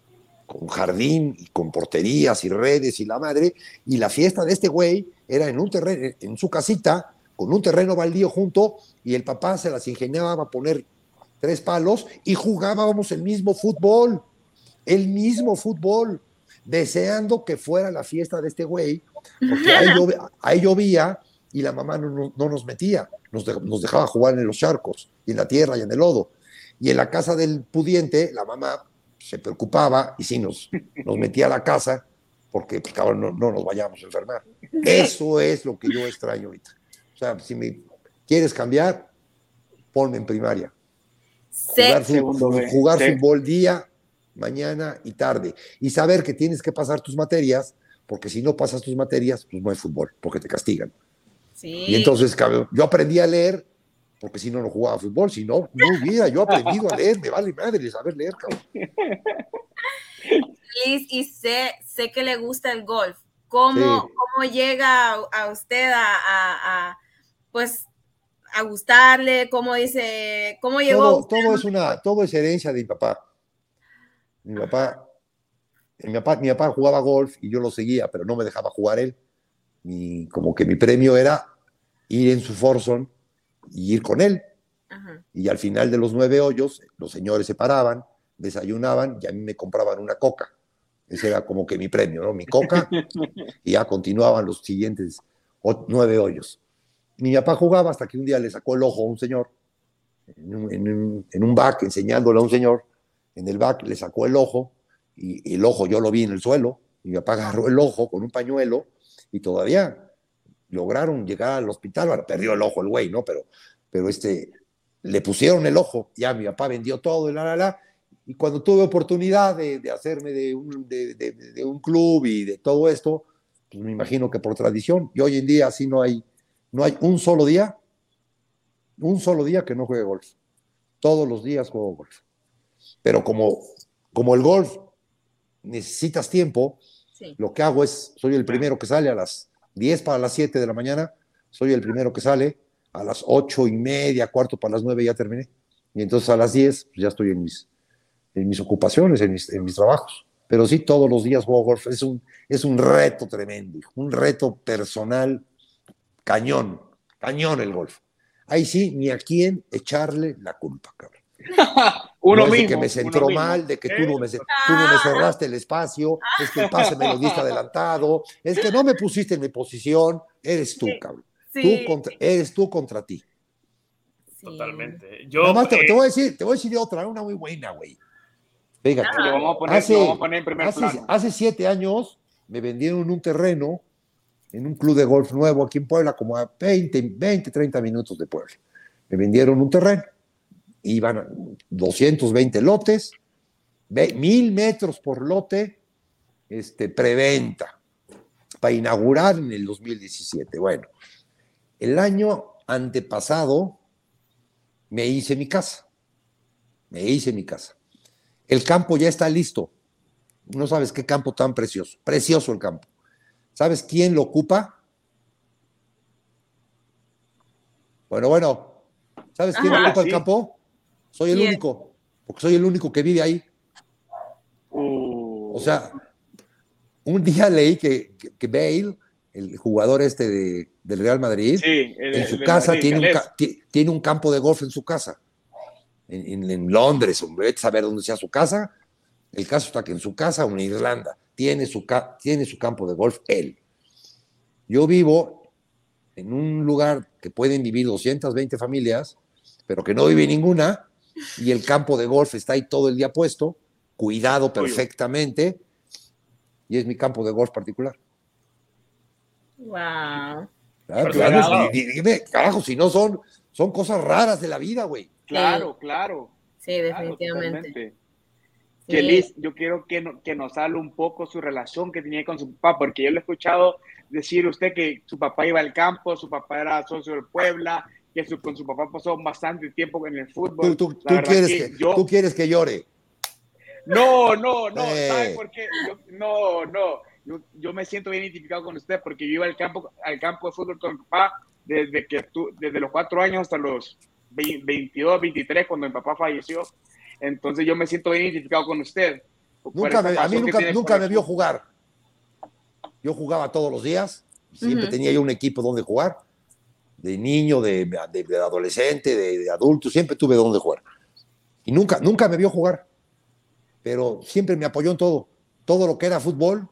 con jardín y con porterías y redes y la madre, y la fiesta de este güey era en un terreno, en su casita, con un terreno baldío junto, y el papá se las ingeniaba a poner tres palos y jugábamos el mismo fútbol, el mismo fútbol deseando que fuera la fiesta de este güey, porque ahí, llovía y la mamá no, nos metía, nos, nos, dejaba jugar en los charcos, y en la tierra y en el lodo. Y en la casa del pudiente, la mamá se preocupaba y sí nos, nos metía a la casa porque pues, no, no nos vayamos a enfermar. Eso es lo que yo extraño ahorita. O sea, si me quieres cambiar, ponme en primaria. Jugar, jugar fútbol día mañana y tarde. Y saber que tienes que pasar tus materias, porque si no pasas tus materias, pues no hay fútbol, porque te castigan. Y entonces yo aprendí a leer porque si no, no jugaba fútbol, si no, no hubiera yo aprendido a leer, me vale madre saber leer, cabrón.
Liz, y sé, sé que le gusta el golf. ¿Cómo, cómo llega a, usted a, a, pues, a gustarle? ¿Cómo dice, cómo llegó?
Todo, todo, es una, todo es herencia de mi papá. Mi papá, mi papá, mi papá jugaba golf y yo lo seguía, pero no me dejaba jugar él. Y como que mi premio era ir en su Forson y ir con él. Y al final de los nueve hoyos, los señores se paraban, desayunaban y a mí me compraban una coca. Ese era como que mi premio, ¿no? Mi coca. y ya continuaban los siguientes nueve hoyos. Mi papá jugaba hasta que un día le sacó el ojo a un señor, en un, en back, enseñándole a un señor. En el back le sacó el ojo y, el ojo yo lo vi en el suelo. Mi papá agarró el ojo con un pañuelo y todavía lograron llegar al hospital. Bueno, perdió el ojo el güey, ¿no? Pero, pero este, le pusieron el ojo. Ya mi papá vendió todo y la, la, la. Y cuando tuve oportunidad de, hacerme de un, de, un, club y de todo esto, pues me imagino que por tradición, y hoy en día así no hay, no hay un solo día, un solo día que no juegue golf. Todos los días juego golf. Pero como, como el golf necesitas tiempo, lo que hago es, soy el primero que sale a las 10 para las 7 de la mañana, soy el primero que sale, a las 8 y media, cuarto para las 9 ya terminé. Y entonces a las 10 pues ya estoy en mis, en mis ocupaciones, en mis, en mis trabajos. Pero sí, todos los días juego golf. Es un, es un reto tremendo, un reto personal cañón, cañón el golf. Ahí sí, ni a quién echarle la culpa, cabrón.
uno
mismo, de que me centró mal, de que tú no, me, tú no me cerraste el espacio, es que el pase me lo diste adelantado, es que no me pusiste en mi posición, eres tú, cabrón. Tú contra, eres tú contra ti.
Totalmente.
Yo, te, te, voy a decir, te voy a decir otra, una muy buena, güey. Fíjate, hace, siete años me vendieron un terreno en un club de golf nuevo aquí en Puebla, como a 20, 20 30 minutos de Puebla. Me vendieron un terreno, iban 220 lotes, mil metros por lote, este, preventa, para inaugurar en el 2017. Bueno, el año antepasado me hice mi casa, me hice mi casa. El campo ya está listo. No sabes qué campo tan precioso. Precioso el campo. ¿Sabes quién lo ocupa? Bueno, bueno. ¿Sabes quién ocupa el campo? Soy el único. Porque soy el único que vive ahí. O sea, un día leí que, que, Bale, el jugador este de, del Real Madrid, en su casa tiene, un, tiene un campo de golf en su casa en, Londres, hombre, saber dónde sea su casa. El caso está que en su casa, en Irlanda, tiene su, tiene su campo de golf él. Yo vivo en un lugar que pueden vivir 220 familias, pero que no vive ninguna, y el campo de golf está ahí todo el día puesto, cuidado perfectamente, y es mi campo de golf particular.
Wow.
dime, carajo, si no son, son cosas raras de la vida, güey.
Claro, claro.
Sí, definitivamente.
Que Liz, yo quiero que, que nos hable un poco su relación que tenía con su papá, porque yo le he escuchado decir usted que su papá iba al campo, su papá era socio del Puebla, que con su papá pasó bastante tiempo en el fútbol.
Tú, quieres, que, tú quieres que llore.
No, no, no, ¿sabe por qué? no, no, yo, yo, me siento bien identificado con usted porque yo iba al campo, al campo de fútbol con mi papá desde, que tú, desde los cuatro años hasta los 22, 23, cuando mi papá falleció. Entonces yo me siento bien identificado con usted.
Nunca a mí nunca, nunca me vio jugar. Yo jugaba todos los días, siempre tenía yo un equipo donde jugar, de niño, de, de, adolescente, de, adulto, siempre tuve donde jugar. Y nunca, nunca me vio jugar, pero siempre me apoyó en todo. Todo lo que era fútbol,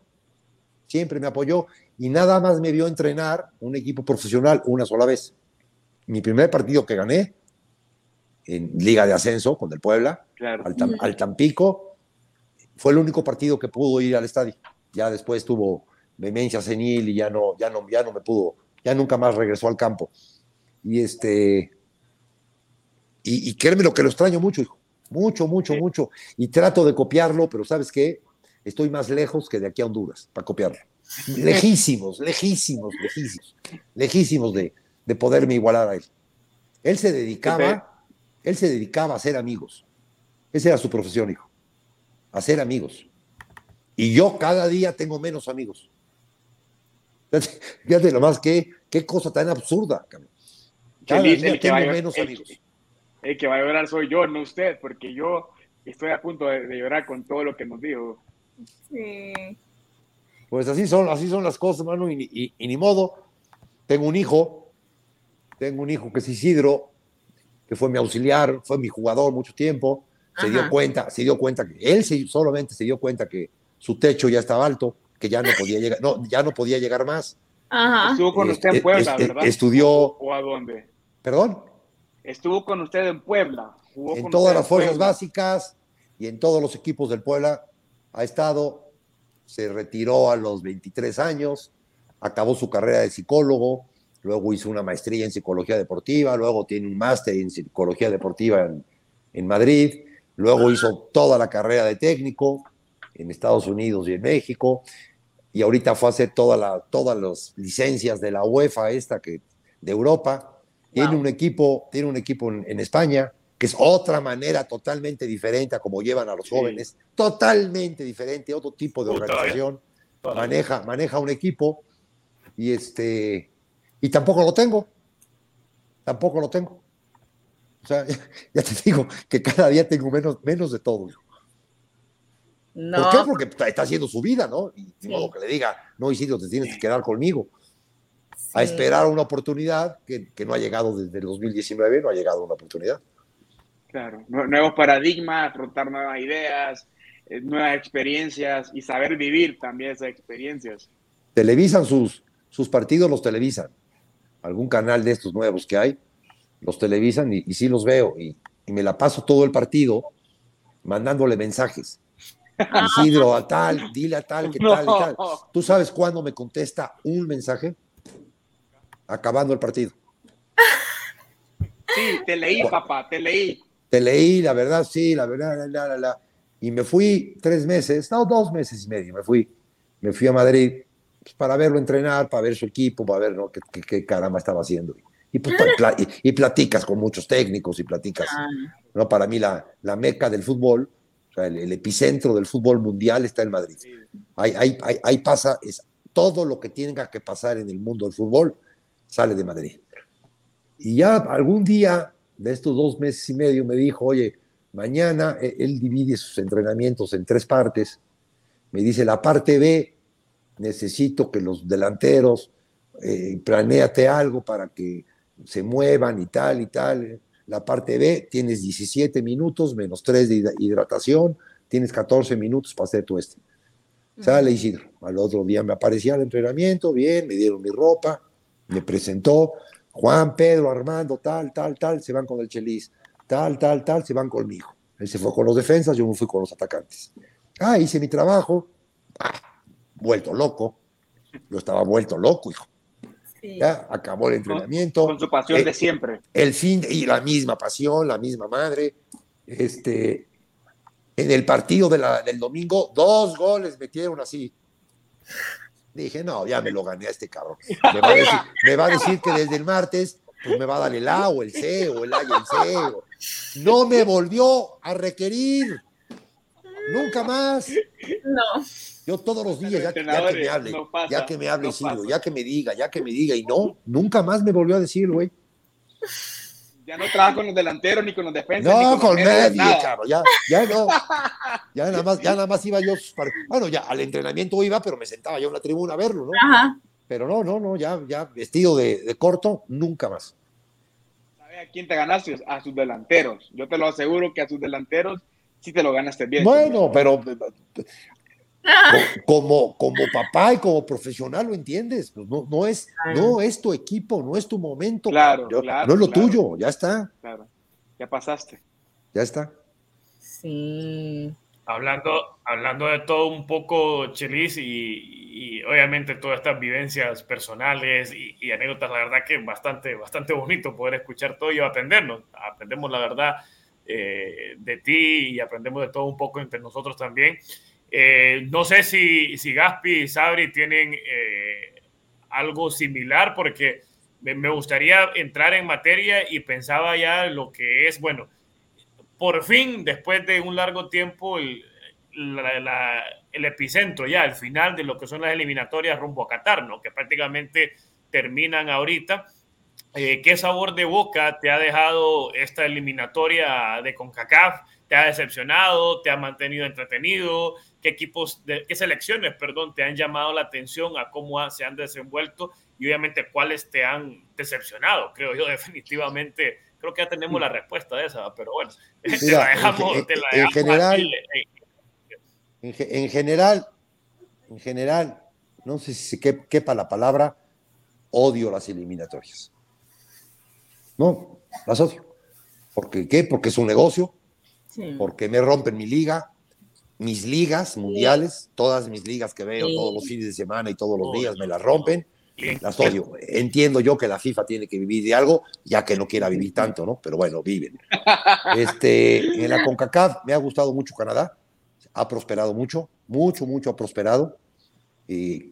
siempre me apoyó y nada más me vio entrenar un equipo profesional una sola vez. Mi primer partido que gané en Liga de Ascenso con el Puebla, al, Tampico. Fue el único partido que pudo ir al estadio. Ya después tuvo demencia senil y ya no, ya no, ya no me pudo, ya nunca más regresó al campo. Y este, y, y créeme lo que lo extraño mucho, hijo. Mucho, mucho, mucho. Y trato de copiarlo, pero ¿sabes qué? Estoy más lejos que de aquí a Honduras para copiarlo. Lejísimos, lejísimos, lejísimos, lejísimos de, de poderme igualar a él. Él se dedicaba, él se dedicaba a ser amigos. Esa era su profesión, hijo. A ser amigos. Y yo cada día tengo menos amigos. Fíjate lo más que, qué cosa tan absurda, cabrón. Cada día tengo menos amigos.
El que va a llorar soy yo, no usted, porque yo estoy a punto de, llorar con todo lo que nos dijo.
Sí.
Pues así son, así son las cosas, hermano, y, ni modo. Tengo un hijo, tengo un hijo que es Isidro, que fue mi auxiliar, fue mi jugador mucho tiempo, se dio cuenta, se dio cuenta que él solamente se dio cuenta que su techo ya estaba alto, que ya no podía llegar, no, ya no podía llegar más.
Estuvo con usted en Puebla, ¿verdad?
Estudió.
¿O a dónde?
¿Perdón?
Estuvo con usted en Puebla.
en todas las fuerzas básicas y en todos los equipos del Puebla ha estado. Se retiró a los 23 años, acabó su carrera de psicólogo, luego hizo una maestría en psicología deportiva, luego tiene un máster en psicología deportiva en, en Madrid, luego hizo toda la carrera de técnico en Estados Unidos y en México, y ahorita fue a hacer toda la, todas las licencias de la UEFA esta que, de Europa, tiene un equipo, tiene un equipo en, España, que es otra manera totalmente diferente a como llevan a los jóvenes, totalmente diferente, otro tipo de organización. Maneja, maneja un equipo y este y tampoco lo tengo. Tampoco lo tengo. O sea, ya, te digo que cada día tengo menos, menos de todo. No. ¿Por qué? Porque está, haciendo su vida, ¿no? Y modo que le diga, no, Isidro, te tienes que quedar conmigo a esperar una oportunidad que, no ha llegado desde el 2019, no ha llegado una oportunidad.
Claro, nuevos paradigmas, afrontar nuevas ideas, eh, nuevas experiencias y saber vivir también esas experiencias.
Televisan sus, sus partidos, los televisan. Algún canal de estos nuevos que hay, los televisan y, sí los veo. Y, y, me la paso todo el partido mandándole mensajes. Isidro, a tal, dile a tal, que tal, y tal. ¿Tú sabes cuándo me contesta un mensaje? acabando el partido.
Sí, te leí, papá, te leí.
Te leí, la verdad, sí, la verdad, la, la, la. Y me fui tres meses, no, dos meses y medio, me fui. Me fui a Madrid pues, para verlo entrenar, para ver su equipo, para ver ¿no? qué, qué, caramba estaba haciendo. Y, pues, y, platicas con muchos técnicos y platicas. Ah. ¿no? Para mí, la, la meca del fútbol, o sea, el, epicentro del fútbol mundial está en Madrid. Ahí, ahí, ahí, ahí pasa es todo lo que tenga que pasar en el mundo del fútbol sale de Madrid. Y ya algún día de estos dos meses y medio me dijo, oye, mañana e-, él divide sus entrenamientos en tres partes. Me dice, la parte B, necesito que los delanteros eh, planeate algo para que se muevan y tal y tal. La parte B, tienes 17 minutos menos 3 de hidratación, tienes 14 minutos para hacer tu este. Sale Isidro. Al otro día me aparecía el entrenamiento, bien, me dieron mi ropa, me presentó Juan, Pedro, Armando, tal, tal, tal, se van con el Chelis, tal, tal, tal, se van conmigo. Él se fue con los defensas, yo me fui con los atacantes. Ah, hice mi trabajo, ah, vuelto loco. Yo estaba vuelto loco, hijo. Ya, acabó el entrenamiento.
Con, su pasión de siempre.
El fin, y la misma pasión, la misma madre. Este, en el partido de la, del domingo, dos goles metieron así. Dije, no, ya me lo gané a este cabrón. Me va a decir, que desde el martes pues me va a dar el A o el C o el A y el C. No me volvió a requerir. Nunca más.
No.
Yo todos los días, ya, que me hable, ya que me hable, ya que me diga, ya que me diga, y no, nunca más me volvió a decir, güey.
Ya no trabaja con los delanteros ni con los defensas.
No, con, nadie, cabrón. Ya, ya no. Ya nada, más, ya nada más iba yo. Bueno, ya al entrenamiento iba, pero me sentaba yo en la tribuna a verlo, ¿no? Ajá. Pero no, no, no, ya, ya vestido de, de corto, nunca más.
¿Sabes a quién te ganaste? A sus delanteros. Yo te lo aseguro que a sus delanteros sí te lo ganaste bien.
Bueno, pero como, como papá y como profesional lo entiendes. Pues no, no, es, no es tu equipo, no es tu momento.
Claro, claro
no es lo tuyo, ya está.
Claro, ya pasaste.
Ya está.
Sí.
Hablando, hablando de todo un poco, Chelis, y, obviamente todas estas vivencias personales y, anécdotas, la verdad que bastante, bastante bonito poder escuchar todo y aprendernos. Aprendemos la verdad eh, de ti y aprendemos de todo un poco entre nosotros también. Eh, no sé si, si Gaspi y Sabri tienen eh, algo similar, porque me gustaría entrar en materia y pensaba ya lo que es, bueno, por fin, después de un largo tiempo, el, el epicentro ya, el final de lo que son las eliminatorias rumbo a Qatar, ¿no? que prácticamente terminan ahorita. Eh, ¿Qué sabor de boca te ha dejado esta eliminatoria de CONCACAF? ¿Te ha decepcionado? ¿Te ha mantenido entretenido? ¿Qué equipos, de, qué selecciones, perdón, te han llamado la atención a cómo se han desenvuelto? Y obviamente, ¿cuáles te han decepcionado? Creo yo definitivamente, creo que ya tenemos la respuesta de esa, pero bueno, te la dejamos.
En,
te la
en general, en, general, en general, no sé si quepa la palabra, odio las eliminatorias. No, las odio. ¿Por qué? Porque es un negocio, sí. porque me rompen mi liga, mis ligas mundiales, todas mis ligas que veo sí. todos los fines de semana y todos los días me las rompen, las odio. Entiendo yo que la FIFA tiene que vivir de algo, ya que no quiera vivir tanto, ¿no? Pero bueno, viven. Este, en la CONCACAF me ha gustado mucho Canadá, ha prosperado mucho, mucho, mucho ha prosperado. Y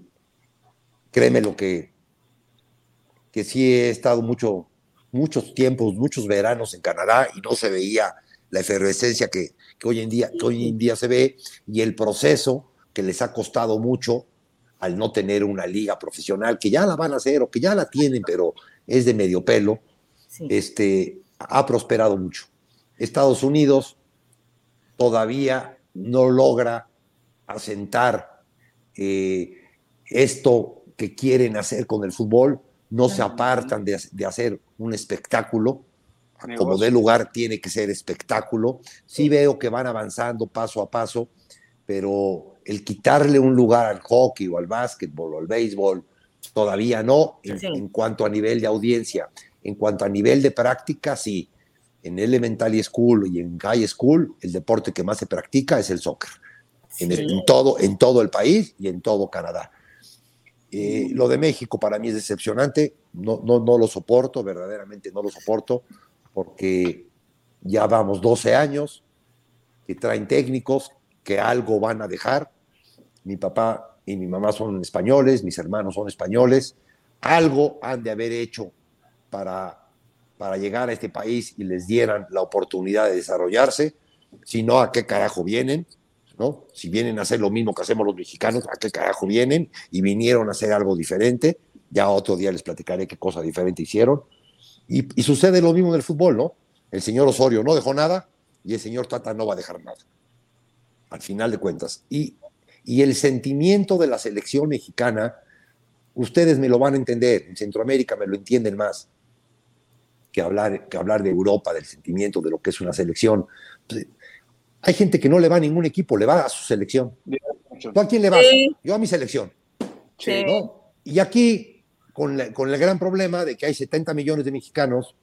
créeme lo que, que sí he estado mucho, muchos tiempos, muchos veranos en Canadá y no se veía la efervescencia que, que, hoy en día, que hoy en día se ve y el proceso que les ha costado mucho al no tener una liga profesional, que ya la van a hacer o que ya la tienen, pero es de medio pelo, sí. este, ha prosperado mucho. Estados Unidos todavía no logra asentar eh, esto que quieren hacer con el fútbol, no se apartan de, de hacer un espectáculo, como de lugar tiene que ser espectáculo. Sí veo que van avanzando paso a paso, pero el quitarle un lugar al hockey o al básquetbol o al béisbol, todavía no, en, sí. en, cuanto a nivel de audiencia. En cuanto a nivel de práctica, sí. En Elementary School y en High School, el deporte que más se practica es el soccer. Sí. En, el, en, todo, en todo el país y en todo Canadá. Eh, lo de México para mí es decepcionante, no, no, no lo soporto, verdaderamente no lo soporto, porque ya vamos 12 años que traen técnicos que algo van a dejar. Mi papá y mi mamá son españoles, mis hermanos son españoles, algo han de haber hecho para, para llegar a este país y les dieran la oportunidad de desarrollarse, si no, ¿a qué carajo vienen? Si vienen a hacer lo mismo que hacemos los mexicanos, ¿a qué carajo vienen? Y vinieron a hacer algo diferente. Ya otro día les platicaré qué cosa diferente hicieron. Y, sucede lo mismo en el fútbol, ¿no? El señor Osorio no dejó nada y el señor Tata no va a dejar nada. Al final de cuentas. Y, y el sentimiento de la selección mexicana, ustedes me lo van a entender, en Centroamérica me lo entienden más que hablar, que hablar de Europa, del sentimiento de lo que es una selección. Hay gente que no le va a ningún equipo, le va a su selección. ¿Tú a quién le vas? Sí. Yo a mi selección.
Sí.
¿no? Y aquí, con, la, con el gran problema de que hay 70 millones de mexicanos,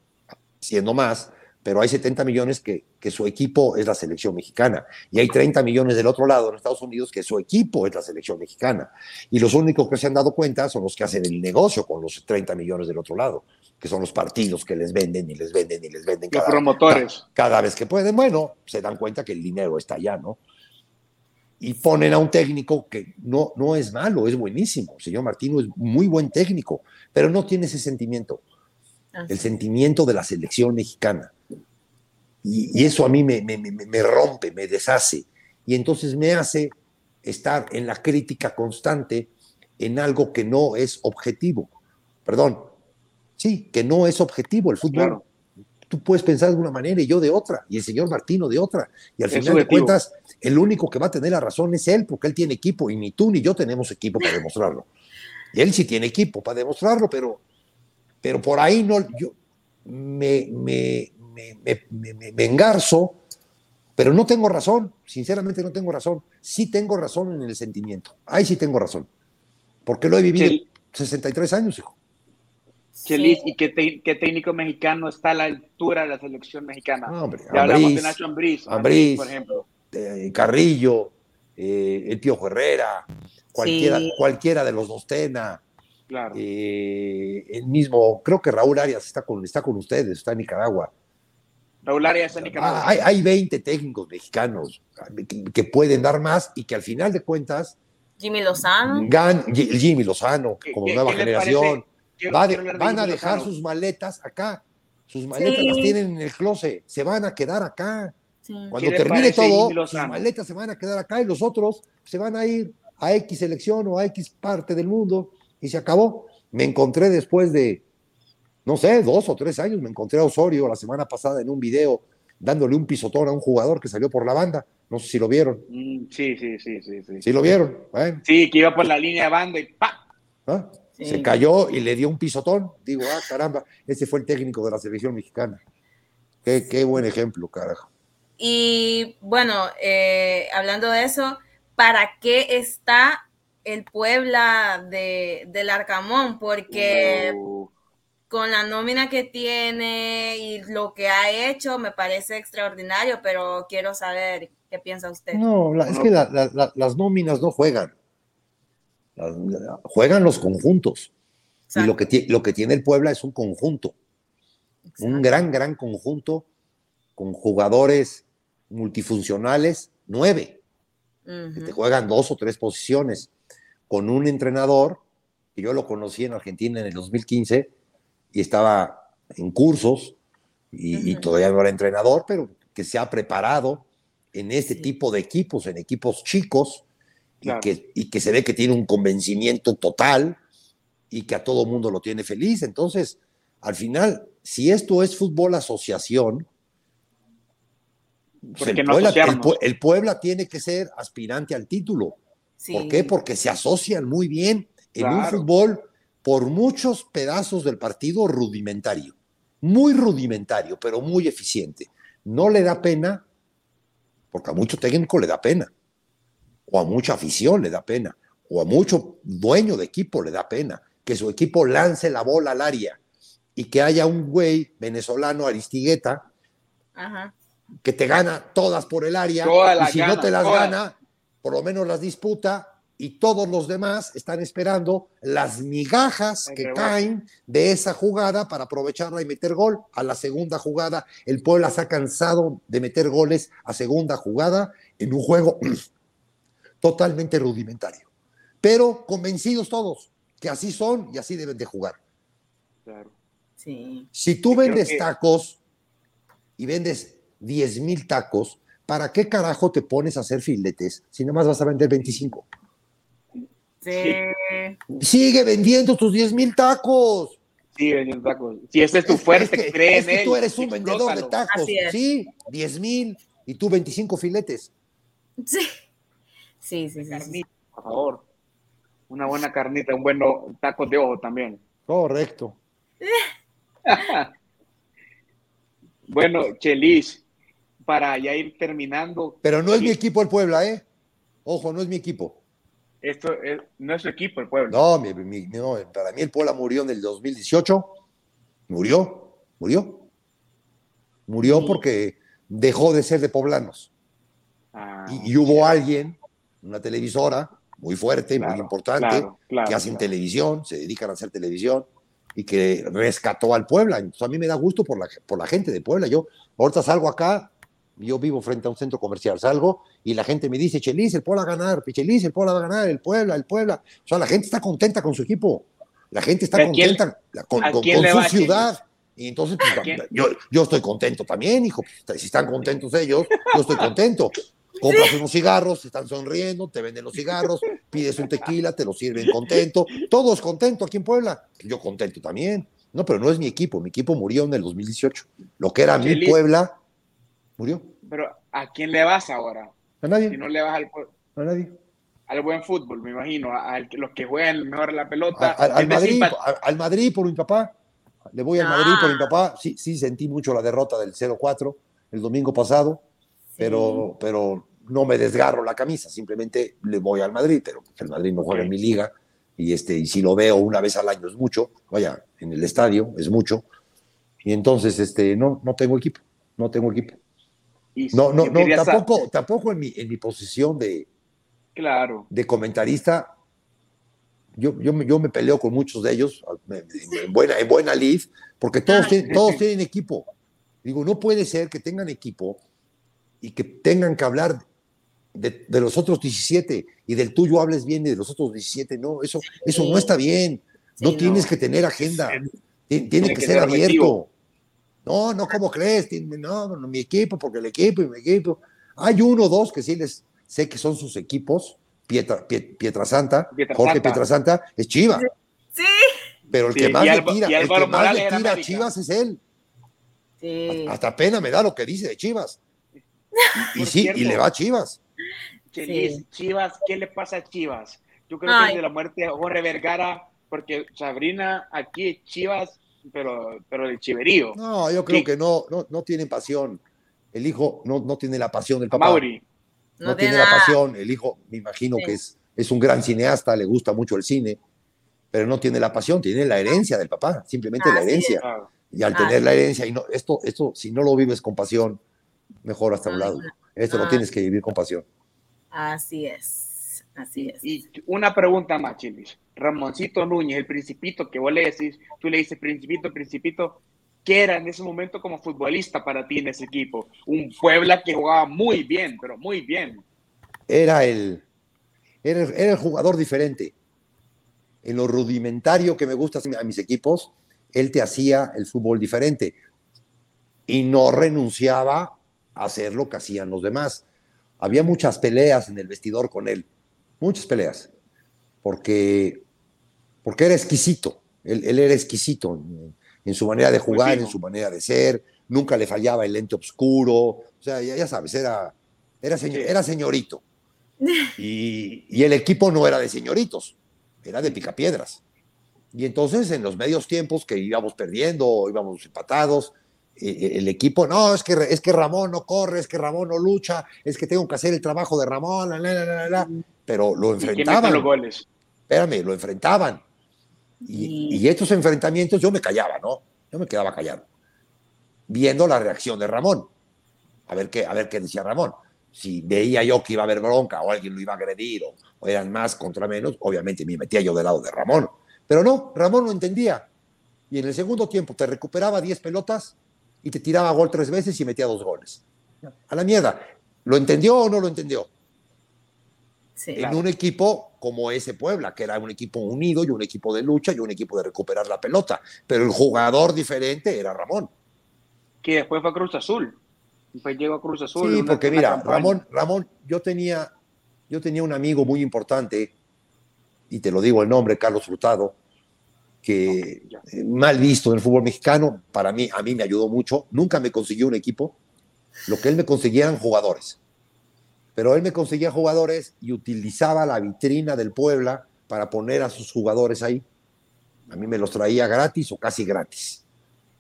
siendo más, pero hay 70 millones que, que, su equipo es la selección mexicana. Y hay 30 millones del otro lado en Estados Unidos que su equipo es la selección mexicana. Y los únicos que se han dado cuenta son los que hacen el negocio con los 30 millones del otro lado, que son los partidos que les venden y les venden y les venden.
Cada, los promotores.
Cada, cada vez que pueden, bueno, se dan cuenta que el dinero está allá, ¿no? Y ponen a un técnico que no, no es malo, es buenísimo. El señor Martino es muy buen técnico, pero no tiene ese sentimiento. Ah, el sentimiento de la selección mexicana y, y eso a mí me, me, me, rompe, me deshace. Y entonces me hace estar en la crítica constante en algo que no es objetivo. Perdón, sí, que no es objetivo el fútbol. Claro. Tú puedes pensar de una manera y yo de otra, y el señor Martino de otra. Y al es final de cuentas, el único que va a tener la razón es él, porque él tiene equipo y ni tú ni yo tenemos equipo para demostrarlo. Y él sí tiene equipo para demostrarlo, pero, pero por ahí no, yo me, me, me, me, me, me, engarzo, pero no tengo razón, sinceramente no tengo razón. Sí tengo razón en el sentimiento, ahí sí tengo razón, porque lo he vivido sí. 63 años, hijo.
Chelis, ¿y qué, te, qué, técnico mexicano está a la altura de la selección mexicana?
No, hombre,
ya Ambriz, hablamos de Nacho Ambriz,
Ambriz
por ejemplo.
Eh, Carrillo, eh, el Pío Herrera, cualquiera, sí. cualquiera de los dos Tena.
Claro.
Eh, el mismo, creo que Raúl Arias está con, está con ustedes, está en Nicaragua.
Raúl Arias en Nicaragua.
Ah, hay, hay 20 técnicos mexicanos que, que, pueden dar más y que al final de cuentas.
Jimmy Lozano.
Gan, Jimmy Lozano, como nueva generación. van a dejar sus maletas acá. Sus maletas las tienen en el closet. Se van a quedar acá. Cuando termine todo, sus maletas se van a quedar acá y los otros se van a ir a X selección o a X parte del mundo y se acabó. Me encontré después de, no sé, dos o tres años, me encontré a Osorio la semana pasada en un video dándole un pisotón a un jugador que salió por la banda. No sé si lo vieron.
Mm, sí, sí, sí, sí. Sí,
¿Sí lo vieron.
Sí, que iba por la línea de banda y ¡pa!
¿Ah? Se cayó y le dio un pisotón. Digo, ah, caramba, ese fue el técnico de la selección mexicana. Qué, qué buen ejemplo, carajo.
Y bueno, eh, hablando de eso, ¿para qué está el Puebla de, del Arcamón? Porque con la nómina que tiene y lo que ha hecho me parece extraordinario, pero quiero saber qué piensa usted.
No, es que las nóminas no juegan. juegan los conjuntos. Y lo que, lo que tiene el Puebla es un conjunto. Un gran, gran conjunto con jugadores multifuncionales, nueve, que te juegan dos o tres posiciones, con un entrenador, que yo lo conocí en Argentina en el 2015, y estaba en cursos, y, todavía no era entrenador, pero que se ha preparado en este tipo de equipos, en equipos chicos, y, que, y que se ve que tiene un convencimiento total y que a todo mundo lo tiene feliz. Entonces, al final, si esto es fútbol asociación, el, Puebla, tiene que ser aspirante al título. ¿Por qué? Porque se asocian muy bien en un fútbol por muchos pedazos del partido rudimentario. Muy rudimentario, pero muy eficiente. No le da pena, porque a mucho técnico le da pena, o a mucha afición le da pena, o a mucho dueño de equipo le da pena, que su equipo lance la bola al área y que haya un güey venezolano, Aristigueta, Ajá que te gana todas por el área, y si no te las gana, por lo menos las disputa, y todos los demás están esperando las migajas que caen de esa jugada para aprovecharla y meter gol. A la segunda jugada, el Puebla se ha cansado de meter goles a segunda jugada en un juego totalmente rudimentario. Pero convencidos todos que así son y así deben de jugar.
Claro. Sí.
Si tú vendes tacos y vendes 10 mil tacos, ¿para qué carajo te pones a hacer filetes si nada más vas a vender 25?
Sí.
Sigue vendiendo tus 10 mil tacos.
Sigue vendiendo tacos. Si ese es tu fuerte,
es que, es que tú eres un vendedor de tacos. Sí, 10 mil y tú 25 filetes.
Sí. Sí, sí, sí,
Por favor. Una buena carnita, un buen taco de ojo también.
Correcto.
bueno, Chelis, para ya ir terminando.
Pero no es mi equipo el Puebla, ¿eh? Ojo, no es mi equipo.
Esto no es su equipo el Puebla.
No, para mí el Puebla murió en el 2018. Murió, murió. Murió porque dejó de ser de poblanos. Ah, y, hubo alguien, una televisora muy fuerte, muy importante, que hacen televisión, se dedican a hacer televisión y que rescató al Puebla. Entonces a mí me da gusto por la, por la gente de Puebla. Yo ahorita salgo acá yo vivo frente a un centro comercial, salgo y la gente me dice, Chelis, el Puebla va a ganar, Chelis, el Puebla va a ganar, el Puebla, el Puebla. O sea, la gente está contenta con su equipo, la gente está contenta con, su ciudad. Y entonces, pues, yo, yo estoy contento también, hijo. Si están contentos ellos, yo estoy contento. Compras unos cigarros, están sonriendo, te venden los cigarros, pides un tequila, te lo sirven contento. Todos contentos aquí en Puebla. Yo contento también. No, pero no es mi equipo. Mi equipo murió en el 2018. Lo que era mi Puebla Murió.
Pero ¿a quién le vas ahora?
A nadie.
Si no le vas al,
a nadie.
al buen fútbol, me imagino, a, los que juegan mejor la pelota.
al, Madrid, al Madrid por mi papá. Le voy al Madrid por mi ah. papá. Sí, sí sentí mucho la derrota del 0-4 el domingo pasado, pero, pero no me desgarro la camisa, simplemente le voy al Madrid, pero el Madrid no juega en mi liga y este y si lo veo una vez al año es mucho, vaya, en el estadio es mucho. Y entonces este no no tengo equipo, no tengo equipo no, no, no, tampoco, tampoco en mi, en mi posición de,
claro.
de comentarista. Yo, yo, yo me peleo con muchos de ellos en buena, en buena lid, porque todos, tienen, todos tienen equipo. Digo, no puede ser que tengan equipo y que tengan que hablar de, los otros 17 y del tuyo hables bien y de los otros 17. No, eso, eso no está bien. no tienes que tener agenda. Tiene, que, ser abierto. No, no, ¿cómo crees? No, no, mi equipo, porque el equipo y mi equipo. Hay uno o dos que sí les sé que son sus equipos. Pietra, Pietrasanta, Jorge Pietrasanta, es Chivas.
Sí.
Pero el que más le tira, el que más le tira a Chivas es él. Sí. Hasta pena me da lo que dice de Chivas. Y, sí, y le va a Chivas.
Chivas, ¿qué le pasa a Chivas? Yo creo que de la muerte de Jorge Vergara, porque Sabrina aquí es Chivas, pero, pero el chiverío.
No, yo creo que no, no, no tienen pasión. El hijo no, no tiene la pasión del papá. No, tiene la pasión. El hijo, me imagino que es, es un gran cineasta, le gusta mucho el cine, pero no tiene la pasión, tiene la herencia del papá, simplemente la herencia. Y al tener la herencia, y no, esto, esto, si no lo vives con pasión, mejor hasta un lado. Esto lo tienes que vivir con pasión.
Así es, así es.
Y una pregunta más, Chilis. Ramoncito Núñez, el principito que vos le decís, tú le dices principito, principito, ¿qué era en ese momento como futbolista para ti en ese equipo? Un Puebla que jugaba muy bien, pero muy bien.
Era el, era, el jugador diferente. En lo rudimentario que me gusta a mis equipos, él te hacía el fútbol diferente y no renunciaba a hacer lo que hacían los demás había muchas peleas en el vestidor con él, muchas peleas, porque, porque era exquisito, él, era exquisito en, su manera de jugar, en su manera de ser, nunca le fallaba el lente oscuro, o sea, ya, sabes, era, era, era señorito. Y, y, el equipo no era de señoritos, era de picapiedras. Y entonces en los medios tiempos que íbamos perdiendo, íbamos empatados, eh, el equipo, no, es que, es que Ramón no corre, es que Ramón no lucha, es que tengo que hacer el trabajo de Ramón, pero lo enfrentaban.
Los goles?
Espérame, lo enfrentaban. Y, estos enfrentamientos yo me callaba, ¿no? Yo me quedaba callado, viendo la reacción de Ramón. A ver qué, a ver qué decía Ramón. Si veía yo que iba a haber bronca o alguien lo iba a agredir o, o eran más contra menos, obviamente me metía yo del lado de Ramón. Pero no, Ramón no entendía. Y en el segundo tiempo te recuperaba 10 pelotas y te tiraba gol tres veces y metía dos goles. A la mierda. ¿Lo entendió o no lo entendió? En un equipo como ese Puebla, que era un equipo unido y un equipo de lucha y un equipo de recuperar la pelota. Pero el jugador diferente era Ramón.
Que después fue a Cruz Azul. Después llegó a Cruz Azul.
Sí, porque mira, Ramón, Ramón, yo tenía, yo tenía un amigo muy importante, y te lo digo el nombre, Carlos Frutado, que eh, mal visto en el fútbol mexicano, para mí, a mí me ayudó mucho. Nunca me consiguió un equipo. Lo que él me conseguía eran jugadores. Pero él me conseguía jugadores y utilizaba la vitrina del Puebla para poner a sus jugadores ahí. A mí me los traía gratis o casi gratis.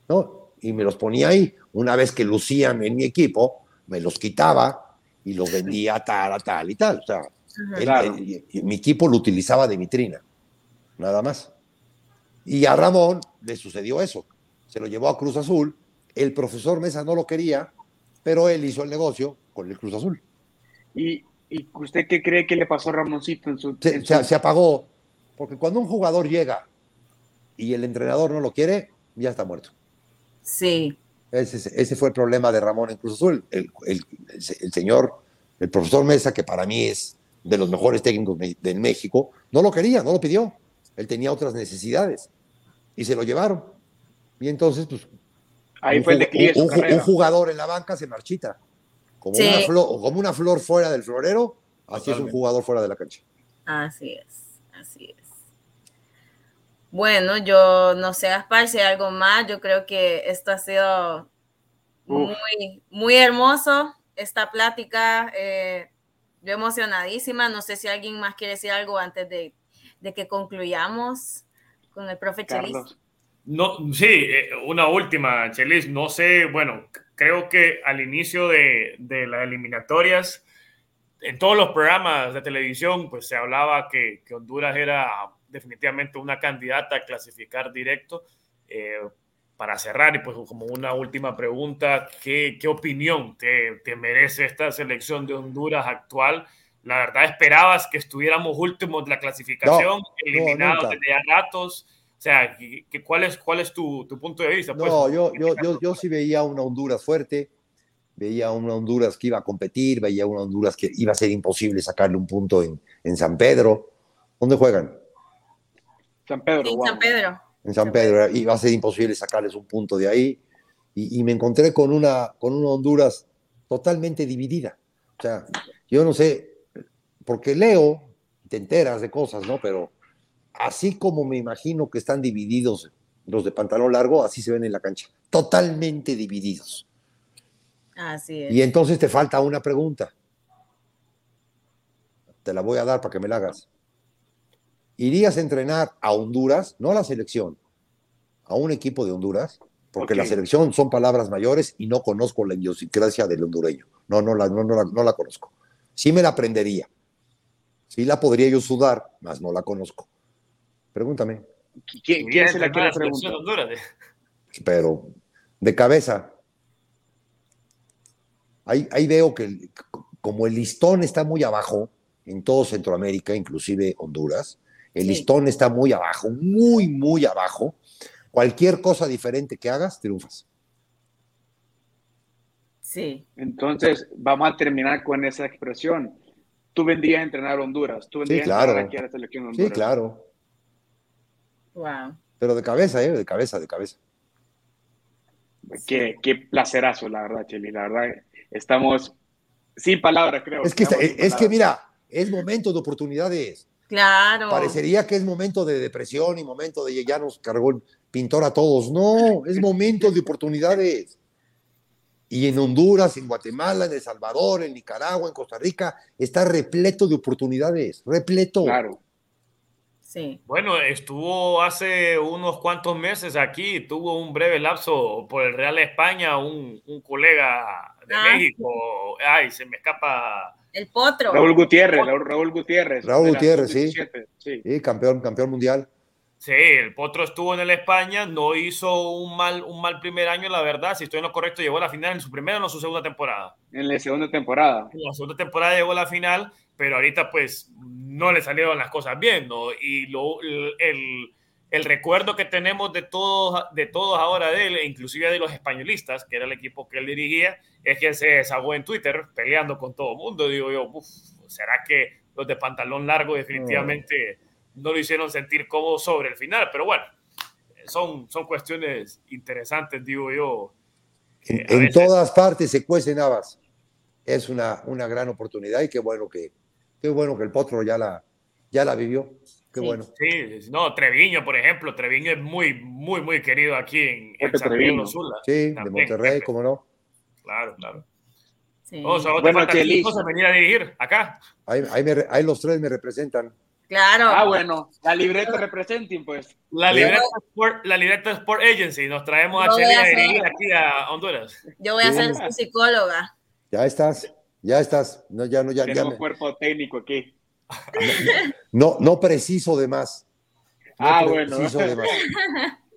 ¿no? Y me los ponía ahí. Una vez que lucían en mi equipo, me los quitaba y los vendía tal, a tal y tal. O sea, mi equipo lo utilizaba de vitrina. Nada más. Y a Ramón le sucedió eso. Se lo llevó a Cruz Azul. El profesor Mesa no lo quería, pero él hizo el negocio con el Cruz Azul.
¿Y, usted qué cree que le pasó a Ramoncito en su,
se, apagó, porque cuando un jugador llega y el entrenador no lo quiere, ya está muerto.
Sí.
Ese, fue el problema de Ramón en Cruz Azul. El, el, señor, el profesor Mesa, que para mí es de los mejores técnicos de México, no lo quería, no lo pidió. Él tenía otras necesidades y se lo llevaron. Y entonces, pues.
Ahí un, fue el
un, jugador en la banca se marchita. Como, una flor, como una flor fuera del florero, así es un jugador fuera de la cancha.
Así es, así es. Bueno, yo no sé, Aspar, si hay algo más. Yo creo que esto ha sido muy, muy hermoso, esta plática. Eh, yo emocionadísima. No sé si alguien más quiere decir algo antes de, de que concluyamos con el profe Chelis.
No, sí, eh, una última, Chelis. No sé, bueno, creo que al inicio de, de, las eliminatorias, en todos los programas de televisión, pues se hablaba que, que Honduras era definitivamente una candidata a clasificar directo. Eh, para cerrar, y pues como una última pregunta, ¿qué, qué opinión te, te merece esta selección de Honduras actual? La verdad, esperabas que estuviéramos últimos de la clasificación, eliminados desde ya ratos. O sea, ¿cuál es, cuál es tu, tu punto de vista?
Pues, no, yo, yo, yo, yo, sí veía una Honduras fuerte, veía una Honduras que iba a competir, veía una Honduras que iba a ser imposible sacarle un punto en, en San Pedro. ¿Dónde juegan?
San Pedro.
En San Pedro.
En San Pedro. Y va a ser imposible sacarles un punto de ahí. Y, y, me encontré con una, con una Honduras totalmente dividida. O sea, yo no sé, porque leo, te enteras de cosas, ¿no? Pero así como me imagino que están divididos los de pantalón largo, así se ven en la cancha. Totalmente divididos.
Así es.
Y entonces te falta una pregunta. Te la voy a dar para que me la hagas. ¿Irías a entrenar a Honduras, no a la selección, a un equipo de Honduras? Porque okay. la selección son palabras mayores y no conozco la idiosincrasia del hondureño. No, no la, no, no, la, no la conozco. Sí me la aprendería. Sí la podría yo sudar, mas no la conozco. Pregúntame.
¿Quién, quién se la quiere preguntar?
Pero, de cabeza. Ahí, ahí veo que como el listón está muy abajo en todo Centroamérica, inclusive Honduras, el sí. listón está muy abajo, muy, muy abajo. Cualquier cosa diferente que hagas, triunfas.
Sí.
Entonces, vamos a terminar con esa expresión. Tú vendrías a entrenar a Honduras. Tú vendrías
sí, claro.
a entrenar aquí a la selección de Honduras.
Sí, claro.
Wow.
Pero de cabeza, ¿eh? De cabeza, de cabeza.
Qué, qué placerazo, la verdad, Cheli. La verdad, estamos sin palabras, creo.
Es que, está, es palabras. que mira, es momento de oportunidades.
Claro.
Parecería que es momento de depresión y momento de ya nos cargó el pintor a todos. No, es momento de oportunidades. Y en Honduras, en Guatemala, en El Salvador, en Nicaragua, en Costa Rica, está repleto de oportunidades, repleto.
Claro.
Sí.
Bueno, estuvo hace unos cuantos meses aquí, tuvo un breve lapso por el Real España, un, un colega de ah. México, ay, se me escapa.
El Potro.
Raúl Gutiérrez, Raúl, Raúl Gutiérrez.
Raúl Gutiérrez, sí. sí. Sí, campeón, campeón mundial.
Sí, el Potro estuvo en el España, no hizo un mal, un mal primer año, la verdad. Si estoy en lo correcto, llegó a la final en su primera o en su segunda temporada.
En la segunda temporada.
En la segunda temporada llegó a la final, pero ahorita pues no le salieron las cosas bien, ¿no? Y lo, el, el recuerdo que tenemos de todos, de todos ahora de él, e inclusive de los españolistas, que era el equipo que él dirigía, es que se desahogó en Twitter peleando con todo el mundo. Digo yo, uf, ¿será que los de pantalón largo definitivamente no. No lo hicieron sentir cómodo sobre el final? Pero bueno, son, son cuestiones interesantes, digo yo.
En, en veces... todas partes se cuecen habas. Es una, una gran oportunidad y qué bueno que, qué bueno que el Potro ya la, ya la vivió. Qué
sí,
bueno.
Sí, no, Treviño, por ejemplo, Treviño es muy, muy, muy querido aquí en, en San Pedro Sula.
Sí, También, de Monterrey, cómo no.
Claro, claro. Sí. O sea, bueno, falta cosas venir a dirigir acá.
Ahí, ahí, me, ahí, los tres me representan.
Claro.
Ah, bueno, la libreta representing, pues.
La libreta, Sport, la libreta Sport Agency, nos traemos a Chile a dirigir aquí a Honduras.
Yo voy a ser su psicóloga.
Ya estás, ya estás. No, ya, no, ya,
Tenemos
ya me...
cuerpo técnico aquí.
No, no preciso de más.
No ah, bueno.
De más.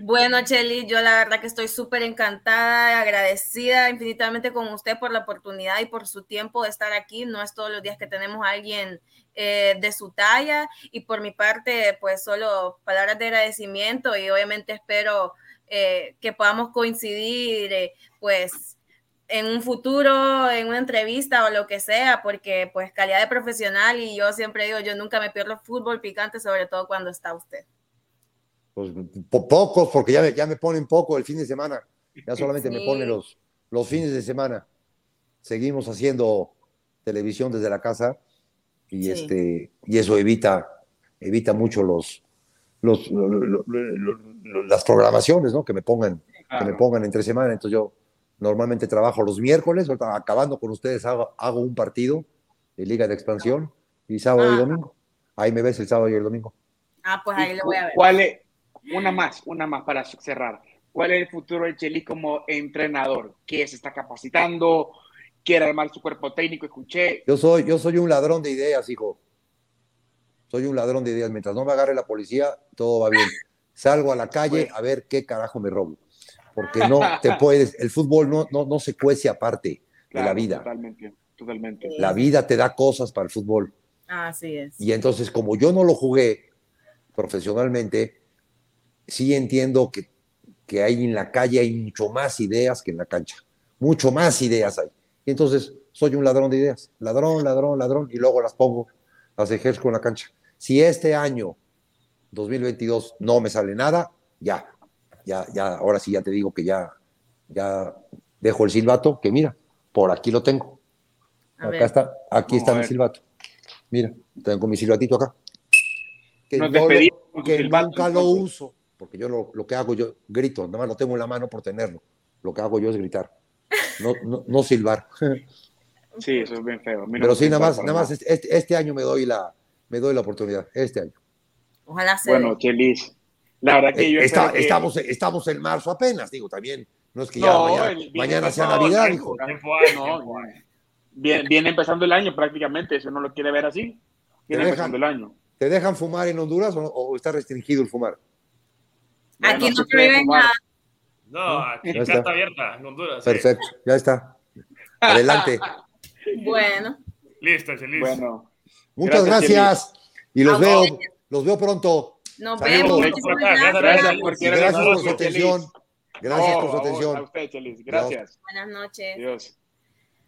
Bueno, Cheli, yo la verdad que estoy súper encantada, agradecida infinitamente con usted por la oportunidad y por su tiempo de estar aquí. No es todos los días que tenemos a alguien eh, de su talla y por mi parte, pues solo palabras de agradecimiento y obviamente espero eh, que podamos coincidir, eh, pues en un futuro, en una entrevista o lo que sea, porque pues calidad de profesional y yo siempre digo, yo nunca me pierdo fútbol picante, sobre todo cuando está usted.
Pues po pocos, porque ya me, ya me ponen poco el fin de semana, ya solamente sí. me ponen los, los fines de semana. Seguimos haciendo televisión desde la casa y, sí. este, y eso evita, evita mucho los, los, los, los las programaciones, ¿no? Que me pongan, claro. que me pongan entre semana. Entonces yo Normalmente trabajo los miércoles, acabando con ustedes hago, hago un partido de Liga de Expansión y sábado ah. y domingo. Ahí me ves el sábado y el domingo.
Ah, pues ahí lo voy a ver.
¿Cuál es, una más, una más para cerrar. ¿Cuál es el futuro de Chelis como entrenador? ¿Qué se está capacitando? ¿Quiere armar su cuerpo técnico? Escuché.
Yo soy, yo soy un ladrón de ideas, hijo. Soy un ladrón de ideas. Mientras no me agarre la policía, todo va bien. Salgo a la calle a ver qué carajo me robo porque no te puedes, el fútbol no, no, no se cuece aparte claro, de la vida.
Totalmente, totalmente.
La vida te da cosas para el fútbol.
Así es.
Y entonces, como yo no lo jugué profesionalmente, sí entiendo que, que hay en la calle hay mucho más ideas que en la cancha. Mucho más ideas hay. Y entonces soy un ladrón de ideas. Ladrón, ladrón, ladrón, y luego las pongo, las ejerzo en la cancha. Si este año 2022 no me sale nada, ya, ya, ya, ahora sí ya te digo que ya, ya dejo el silbato, que mira, por aquí lo tengo. acá está, aquí está mi silbato. Mira, tengo mi silbatito acá. Que, no que nunca lo uso, porque yo lo, lo, que hago, yo grito, nada más lo tengo en la mano por tenerlo. Lo que hago yo es gritar, no, no, no silbar.
Sí, eso es bien feo.
Pero sí, nada más, nada más este, este, año me doy, la, me doy la oportunidad, este año.
Ojalá sea.
Bueno, Chelis, la verdad que yo
Está, estamos, estamos en marzo apenas, digo, también. No es que ya mañana, sea Navidad, hijo.
Viene, viene, empezando el año prácticamente, si uno lo quiere ver así. Viene empezando el año.
¿Te dejan fumar en Honduras o, está restringido el fumar?
Aquí no prohíben nada.
No, aquí está. abierta en Honduras.
Perfecto, ya está. Adelante.
bueno.
Listo, listo.
Bueno.
Muchas gracias, y los veo, los veo pronto.
Nos vemos.
Gracias,
gracias, por su atención. Gracias por su atención.
A usted, Chelis. Gracias.
Buenas noches.
Dios.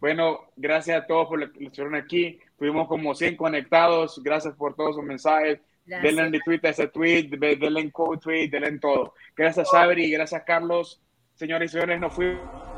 Bueno, gracias a todos por lo que estuvieron aquí. Tuvimos como 100 conectados. Gracias por todos sus mensajes. Denle en retweet a ese tweet, denle en co-tweet, denle en todo. Gracias, Sabri. Gracias, Carlos. Señores y señores, nos fuimos.